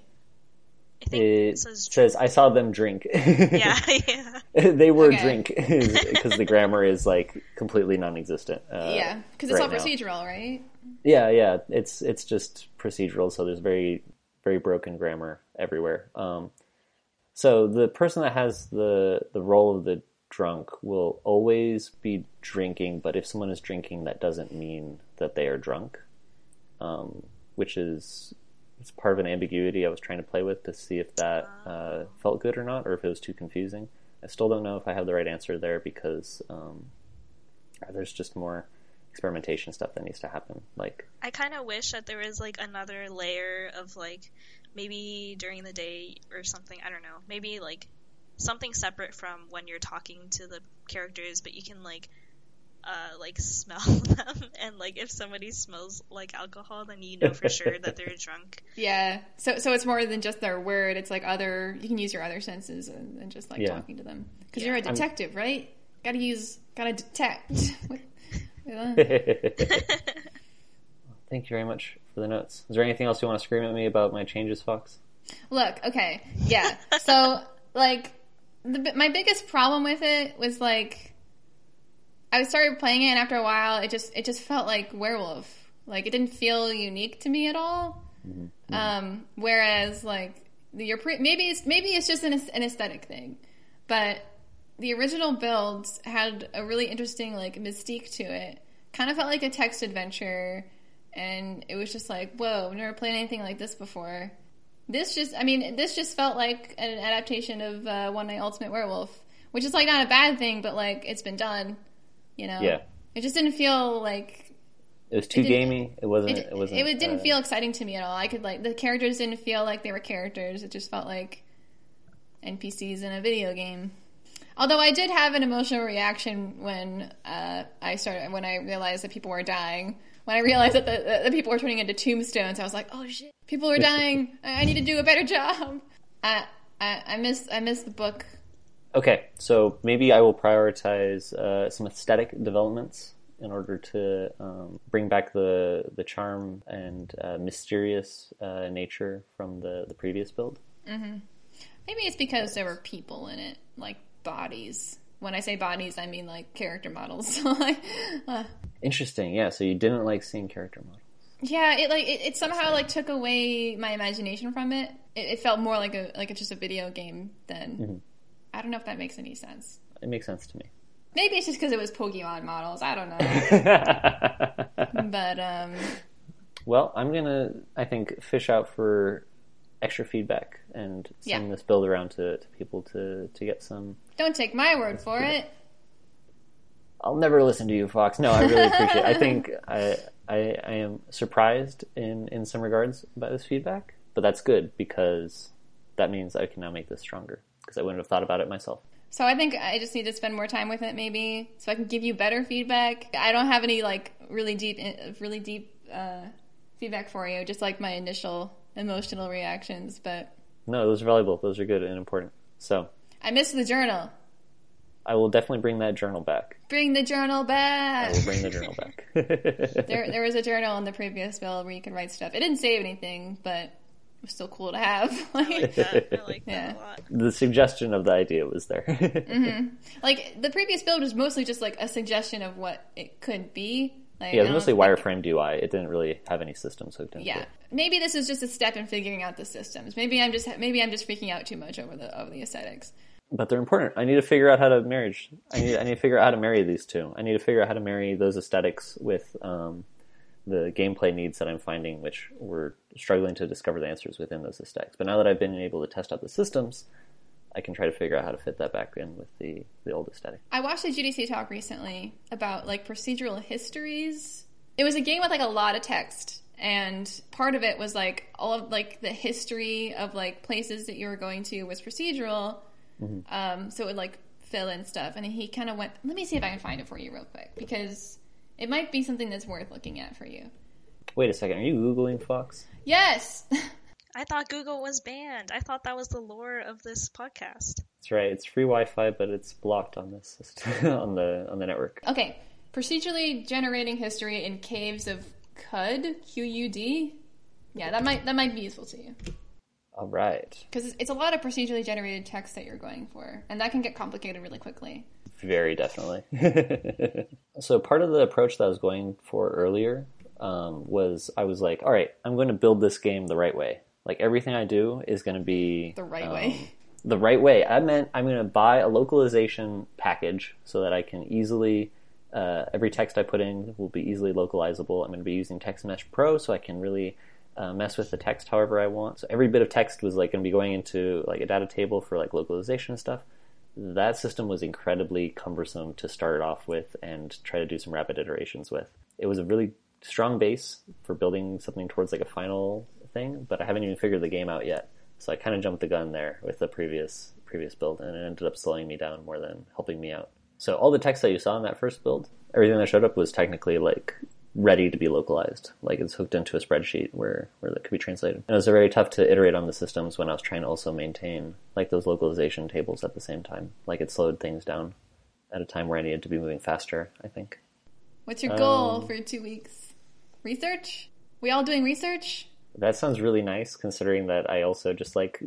I think It it says says I saw them drink. yeah, <laughs> <laughs> yeah. they were Okay. drink because the grammar is like completely non-existent. Uh, yeah, because it's right all now. procedural, right? Yeah, yeah. It's it's just procedural, so there's very very broken grammar everywhere. Um, so the person that has the the role of the drunk will always be drinking, but if someone is drinking, that doesn't mean that they are drunk, um, which is it's part of an ambiguity I was trying to play with to see if that uh, felt good or not, or if it was too confusing. I still don't know if I have the right answer there because um, there's just more experimentation stuff that needs to happen. Like I kind of wish that there was like another layer of like maybe during the day or something. I don't know. Maybe like something separate from when you're talking to the characters, but you can like uh like <laughs> smell them and like if somebody smells like alcohol, then you know for sure that they're <laughs> drunk. Yeah. So so it's more than just their word. It's like other. You can use your other senses and, and just like Yeah. talking to them. Because Yeah. you're a detective, right? Got to use. Got to detect. <laughs> Thank you very much for the notes. Is there anything else you want to scream at me about my changes, Fox? Look, okay, yeah. So, like, the, my biggest problem with it was like, I started playing it, and after a while, it just it just felt like werewolf. Like, it didn't feel unique to me at all. Um, whereas, like, your pre- maybe it's maybe it's just an, an aesthetic thing, but the original builds had a really interesting like mystique to it. Kind of felt like a text adventure, and it was just like, whoa, I've never played anything like this before. This just, I mean, this just felt like an adaptation of uh, One Night Ultimate Werewolf, which is like not a bad thing, but like it's been done, you know. Yeah. It just didn't feel like It was too It gamey. It wasn't. it, It, wasn't. it didn't uh, feel exciting to me at all. I could like the characters didn't feel like they were characters. It just felt like NPCs in a video game. Although I did have an emotional reaction when uh, I started when I realized that people were dying. When I realized that the, the, people were turning into tombstones, I was like, "Oh shit, people are dying! <laughs> I need to do a better job." I I, I miss I miss the book. Okay, so maybe I will prioritize uh, some aesthetic developments in order to um, bring back the the charm and uh, mysterious uh, nature from the the previous build. Maybe it's because there were people in it, like bodies. When I say bodies, I mean like character models. <laughs> uh, Interesting. Yeah. So you didn't like seeing character models. Yeah, it like it, it somehow like took away my imagination from it. It, it felt more like a like a, just a video game than. I don't know if that makes any sense. It makes sense to me. Maybe it's just because it was Pokemon models. I don't know, <laughs> but um, well, I'm gonna, I think, fish out for extra feedback and send Yeah. this build around to, to people to to get some. don't take my word for it. I'll never listen to you, Fox. No, I really appreciate. it. I <laughs> think I, I I am surprised in in some regards by this feedback, but that's good because that means I can now make this stronger because I wouldn't have thought about it myself. So I think I just need to spend more time with it, maybe, so I can give you better feedback. I don't have any like really deep, really deep uh, feedback for you. Just like my initial emotional reactions, but No, those are valuable. Those are good and important. So I missed the journal. I will definitely bring that journal back. Bring the journal back. I will bring the journal back. <laughs> there, there was a journal in the previous build where you could write stuff. It didn't save anything, but it was still cool to have. <laughs> I like that. I like that Yeah. a lot. the suggestion of the idea was there. Mm-hmm. <laughs> like the previous build was mostly just like a suggestion of what it could be, Like, Yeah, it was mostly wireframe UI. It didn't really have any systems hooked into Yeah, it. maybe this is just a step in figuring out the systems. Maybe I'm just maybe I'm just freaking out too much over the over the aesthetics. But they're important. I need to figure out how to marriage. I need I need to figure out how to marry these two. I need to figure out how to marry those aesthetics with um, the gameplay needs that I'm finding, which we're struggling to discover the answers within those aesthetics. But now that I've been able to test out the systems, I can try to figure out how to fit that back in with the the old aesthetic. I watched a GDC talk recently about like procedural histories. It was a game with like a lot of text, and part of it was like all of like the history of like places that you were going to was procedural. Um, so it would like fill in stuff, and he kind of went. Let me see if I can find it for you real quick because it might be something that's worth looking at for you. Wait a second, are you googling Fox? Yes. <laughs> I thought Google was banned. I thought that was the lore of this podcast. That's right. It's free Wi-Fi, but it's blocked on this system, <laughs> on the on the network. Okay, procedurally generating history in caves of Qud, Q U D. Yeah, that might that might be useful to you All right. because it's, it's a lot of procedurally generated text that you're going for, and that can get complicated really quickly. Very definitely. <laughs> so part of the approach that I was going for earlier um, was I was like, all right, I'm going to build this game the right way. Like everything I do is going to be The right um, way. <laughs> The right way. I meant I'm going to buy a localization package so that I can easily. Uh, every text I put in will be easily localizable. I'm going to be using Text Mesh Pro so I can really uh, mess with the text however I want. So every bit of text was like going to be going into like a data table for like localization and stuff that system was incredibly cumbersome to start off with and try to do some rapid iterations with. It was a really strong base for building something towards like a final thing, but I haven't even figured the game out yet. So I kind of jumped the gun there with the previous previous build, and it ended up slowing me down more than helping me out. So all the text that you saw in that first build, everything that showed up was technically like ready to be localized. Like it's hooked into a spreadsheet where where that could be translated. And it was very tough to iterate on the systems when I was trying to also maintain like those localization tables at the same time. Like it slowed things down at a time where I needed to be moving faster. I think. What's your goal Um, for two weeks? Research? We all doing research? That sounds really nice, considering that I also just like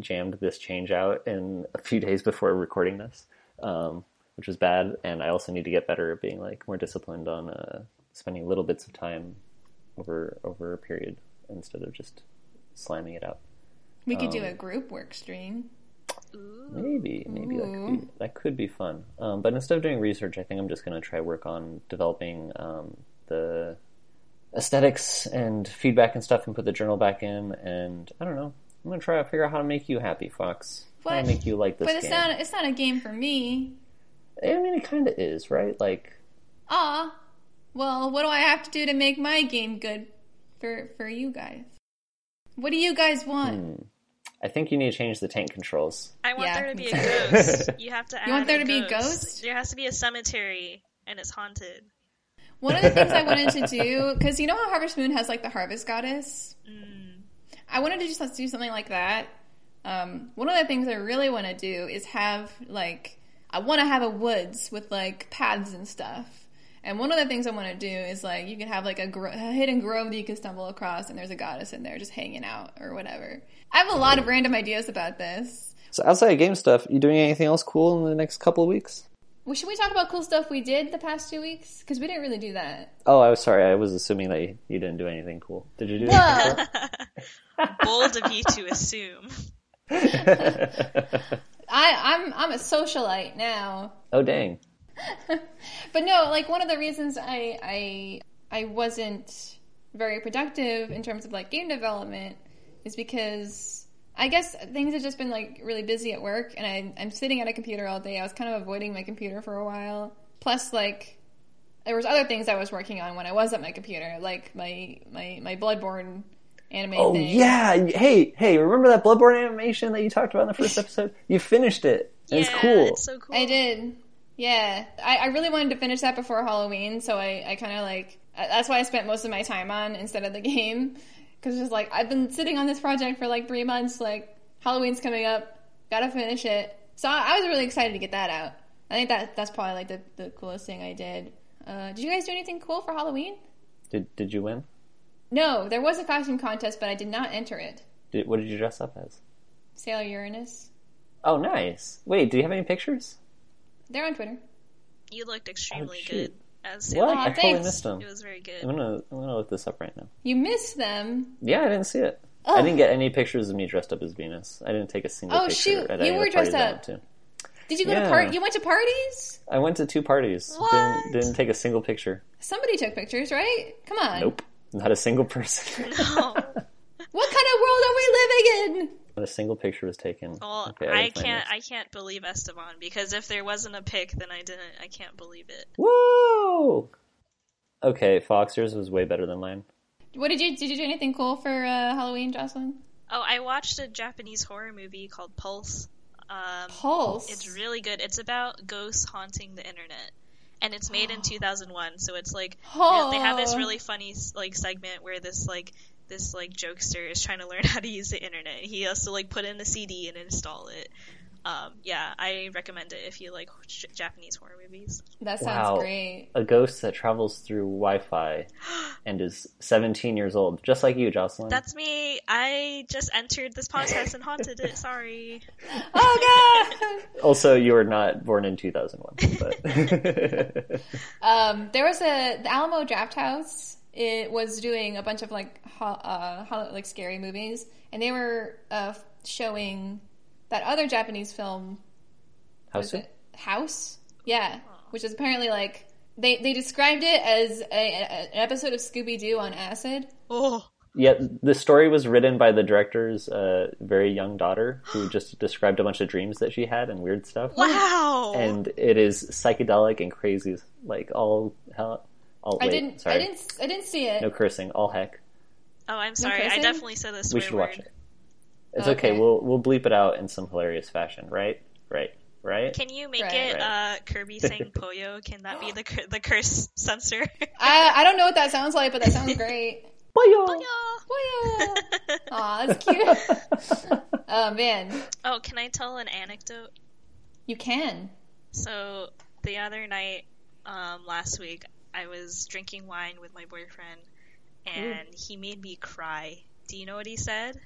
jammed this change out in a few <laughs> days before recording this, um, which was bad. And I also need to get better at being like more disciplined on uh, spending little bits of time over over a period instead of just slamming it out. We could do Um, a group work stream. Maybe, maybe that could be that could be fun. Um, but instead of doing research, I think I'm just going to try work on developing um, the aesthetics and feedback and stuff, and put the journal back in. And I don't know. I'm going to try to figure out how to make you happy, Fox. How What? to make you like this But it's game. not it's not a game for me. I mean, it kind of is, right? Like, Ah. Well, what do I have to do to make my game good for for you guys? What do you guys want? hmm. I think you need to change the tank controls. I want Yeah, there to be a <laughs> ghost. You have to. Add want there a to be a ghost? There has to be a cemetery, and it's haunted. One of the things I wanted to do, because you know how Harvest Moon has like the harvest goddess? I wanted to just do something like that. Um, one of the things I really want to do is have like, I want to have a woods with like paths and stuff. And one of the things I want to do is like, you can have like a, gro- a hidden grove that you can stumble across and there's a goddess in there just hanging out or whatever. I have a lot of random ideas about this. So outside of game stuff, you doing anything else cool in the next couple of weeks? Well, should we talk about cool stuff we did the past two weeks? Because we didn't really do that. Oh, I was sorry. I was assuming that you, you didn't do anything cool. Did you do anything Whoa! <laughs> Bold of you to assume. <laughs> I, I'm I'm a socialite now. oh, dang. <laughs> but no, like one of the reasons I I I wasn't very productive in terms of like game development is because I guess things have just been like really busy at work and I I'm sitting at a computer all day. I was kind of avoiding my computer for a while. Plus like there was other things I was working on when I was at my computer, like my my my Bloodborne anime Oh thing. yeah! Hey, hey! Remember that Bloodborne animation that you talked about in the first <laughs> episode? You finished it. And it's Yeah, cool. It's so cool. I did. Yeah, I, I really wanted to finish that before Halloween, so I, I kind of like uh, that's why I spent most of my time on instead of the <laughs> game because it's just like I've been sitting on this project for like three months. Like Halloween's coming up, gotta finish it. So I, I was really excited to get that out. I think that that's probably like the, the coolest thing I did. Uh, did you guys do anything cool for Halloween? Did Did you win? No, there was a costume contest, but I did not enter it. Did, what did you dress up as? Sailor Uranus. Oh, nice. Wait, do you have any pictures? They're on Twitter. You looked Oh, extremely shoot. good. As What? Sailor I Aw, totally missed them. It was very good. I'm good. gonna I'm gonna look this up right now. You missed them. Yeah, I didn't see it. Oh. I didn't get any pictures of me dressed up as Venus. I didn't take a single oh, picture. Oh, shoot. at You any were of the parties dressed up. went. Did you go Yeah. to part? You went to parties? I went to two parties. What? Didn't, didn't take a single picture. Somebody took pictures, right? Come on. Nope. Not a single person. <laughs> No. <laughs> What kind of world are we living in? Not a single picture was taken. Well, Okay, I didn't can't. I can't believe Esteban because if there wasn't a pic, then I didn't. I can't believe it. Whoa! Okay, Fox, yours was way better than mine. What did you did you do anything cool for uh, Halloween, Jocelyn? Oh, I watched a Japanese horror movie called Pulse. Um, Pulse. It's really good. It's about ghosts haunting the internet, and it's made in <gasps> 2001. So it's like Oh. they have this really funny like segment where this like this like jokester is trying to learn <laughs> how to use the internet. He has to like put in the CD and install it. Um, yeah, I recommend it if you like j- Japanese horror movies. That sounds Wow. great. A ghost that travels through Wi-Fi <gasps> and is 17 years old, just like you, Jocelyn. That's me. I just entered this podcast and haunted it. Sorry. <laughs> Oh god. <laughs> Also, you were not born in 2001. But um, there was a the Alamo Drafthouse. It was doing a bunch of like ho- uh, ho- like scary movies, and they were uh, showing that other Japanese film House it House? Yeah, which is apparently like they they described it as a, a, an episode of Scooby Doo on acid. Oh, Yeah, the story was written by the director's uh, very young daughter, who <gasps> just described a bunch of dreams that she had and weird stuff. wow. And it is psychedelic and crazy, like all hell. All, I wait, didn't sorry, I didn't I didn't see it. no cursing, all heck. oh, I'm sorry. I definitely said this We swear should watch it. It's okay. Okay. We'll we'll bleep it out in some hilarious fashion, right? Right? Right? Can you make Right. it Right. uh, Kirby saying <laughs> Poyo? Can that be the cur- the curse censor? I I don't know what that sounds like, but that sounds great. Boyo! <laughs> Poyo. <laughs> Aw, that's cute. oh man, oh, can I tell an anecdote? you can. So the other night, um, last week, I was drinking wine with my boyfriend, and he made me cry. Do you know what he said?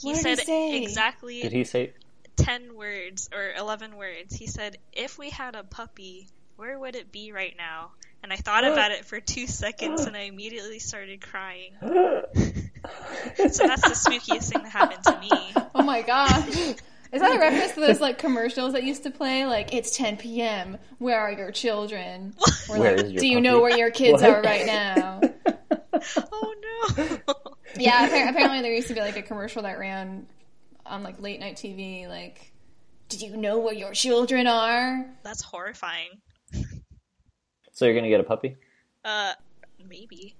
He What did he said say? exactly Did he say? 10 words or 11 words. He said, If we had a puppy, where would it be right now? And I thought about it for two seconds and I immediately started crying. <gasps> <laughs> so that's the spookiest thing that happened to me. Oh my god. <laughs> Is that a reference to those like <laughs> commercials that used to play? Like it's 10 p.m. Where are your children? <laughs> Or Where like, is your do you puppy? know where your kids What? are right now? <laughs> Oh no. Yeah, appar- apparently there used to be like a commercial that ran on like late night TV. Like, do you know where your children are? that's horrifying. So you're gonna get a puppy? Uh, maybe.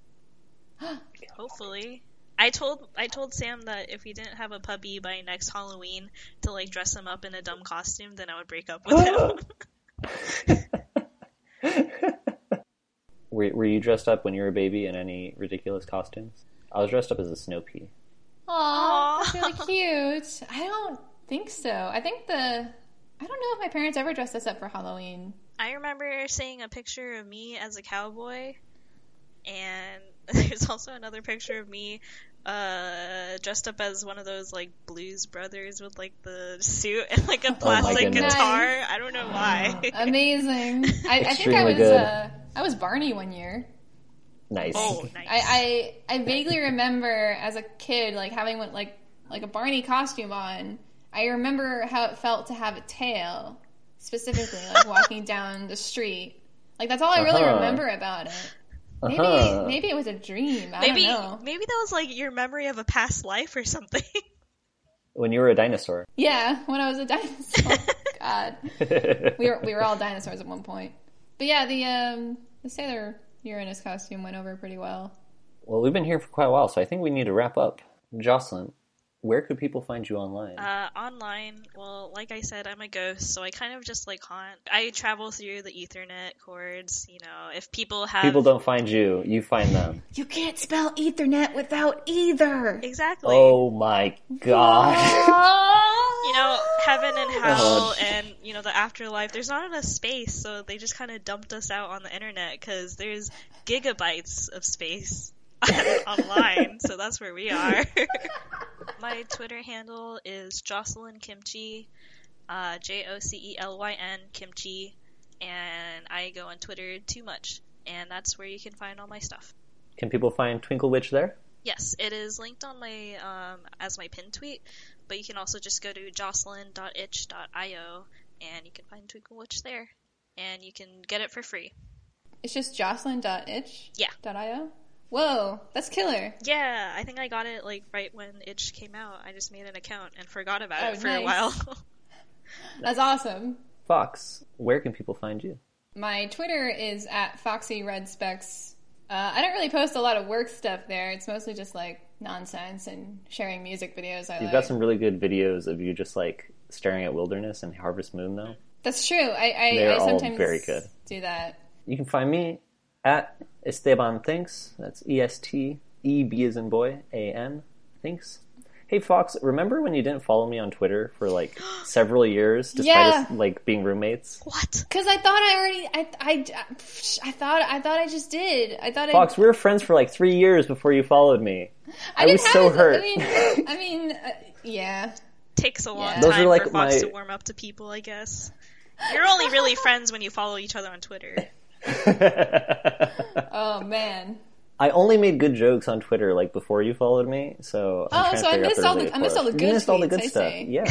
<gasps> Hopefully. I told I told Sam that if we didn't have a puppy by next Halloween to like dress him up in a dumb costume, then I would break up with him. <laughs> Were, were you dressed up when you were a baby in any ridiculous costumes? I was dressed up as a snow pea. Aw, that's Aw. really cute. I don't think so. I think the I don't know if my parents ever dressed us up for Halloween. I remember seeing a picture of me as a cowboy, and <laughs> there's also another picture of me uh, dressed up as one of those like blues brothers with like the suit and like a plastic goodness. guitar. Nice. I don't know why. <laughs> Amazing. I, I think I was uh, I was Barney one year. Nice. oh, nice. I, I I vaguely remember as a kid like having one like like a Barney costume on. I remember how it felt to have a tail, specifically like walking <laughs> down the street. Like that's all I really Uh-huh. remember about it. Maybe Uh-huh. maybe it was a dream. I maybe don't know. maybe that was like your memory of a past life or something. <laughs> When you were a dinosaur. Yeah, when I was a dinosaur. <laughs> God, we were we were all dinosaurs at one point. But yeah, the um the Sailor Uranus costume went over pretty well. Well, we've been here for quite a while, so I think we need to wrap up. Jocelyn, where could people find you online? Uh, online, well, like I said, I'm a ghost, so I kind of just like haunt. I travel through the Ethernet cords. You know, if people have people don't find you, you find them. You can't spell Ethernet without either. exactly. Oh my god. <laughs> you know, heaven and <laughs> hell God. and, you know, the afterlife, there's not enough space, so they just kind of dumped us out on the internet because there's gigabytes of space <laughs> online, so that's where we are. <laughs> My Twitter handle is Jocelyn Kimchi, uh, J O C E L Y N Kimchi, and I go on Twitter too much. and that's where you can find all my stuff. Can people find Twinkle Witch there? Yes, it is linked on my um, as my pin tweet, but you can also just go to jocelyn.itch.io and you can find Twinkle Witch there, and you can get it for free. It's just jocelyn.itch. Yeah. .io. Whoa, that's killer. Yeah, I think I got it like right when Itch came out. I just made an account and forgot about Oh, it for a while. <laughs> That's awesome. Fox, where can people find you? My Twitter is at Foxy Red Specs. Uh, I don't really post a lot of work stuff there. It's mostly just like nonsense and sharing music videos. I You've like. got some really good videos of you just like staring at wilderness and Harvest Moon, though. That's true. I, I, They're I all sometimes very good. do that. You can find me at Esteban Thinks. That's E S T E B as in boy A N Thinks. Hey Fox, remember when you didn't follow me on Twitter for like <gasps> several years, despite Yeah. Us like being roommates? what? Because I thought I already, I, I, I thought, I thought I just did. I thought Fox, we were friends for like three years before you followed me. I, I was so have- hurt. I mean, <laughs> I mean, uh, yeah. Takes a long Yeah. time Those are, like, for Fox my- to warm up to people, I guess. You're only really friends when you follow each other on Twitter. <laughs> <laughs> Oh man. I only made good jokes on Twitter like before you followed me, so I'm Oh, so I missed all the- I missed all the good You missed all the good I stuff. Yeah,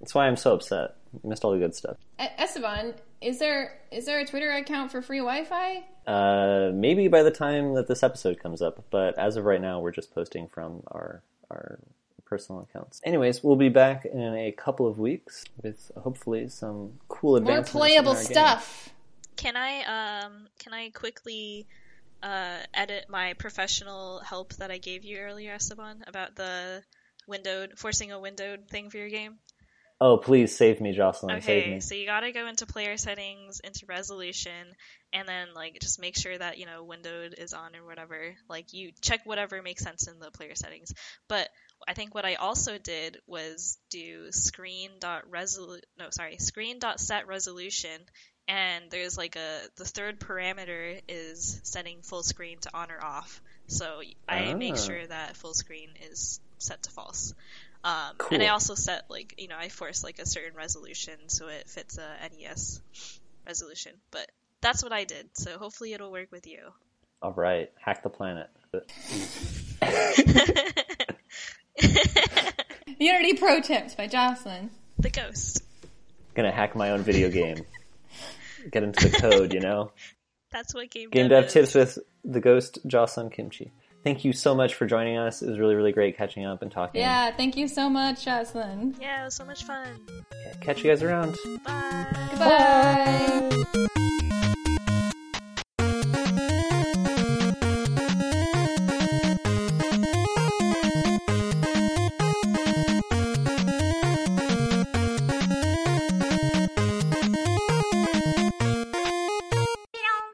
that's why I'm so upset. You missed all the good stuff. Esteban, is there is there a Twitter account for free Wi-Fi? Uh, maybe by the time that this episode comes up, but as of right now, we're just posting from our our personal accounts. Anyways, we'll be back in a couple of weeks with hopefully some cool More advancements. in playable our game. Can I um can I quickly uh, edit my professional help that I gave you earlier, Esteban, about the windowed forcing a windowed thing for your game? Oh, please save me, Jocelyn. Save Okay, me. so you gotta go into player settings, into resolution, and then like just make sure that you know windowed is on or whatever. Like you check whatever makes sense in the player settings. But I think what I also did was do screen dot resolu no sorry screen dot set resolution, and there's like a the third parameter is setting full screen to on or off. So I make Ah. sure that full screen is set to false. Um, Cool. And I also set like you know I force like a certain resolution so it fits a NES resolution. But that's what I did. So hopefully it'll work with you. All right, hack the planet. <laughs> <laughs> Unity Pro Tips by Jocelyn. the ghost. Gonna hack my own video game. Get into the code, you know. <laughs> That's what game, Game dev dev is. tips with the ghost Jocelyn Kimchi. Thank you so much for joining us. It was really, really great catching up and talking. Yeah, thank you so much, Jocelyn. Yeah, it was so much fun. Catch you guys around. Bye. Goodbye.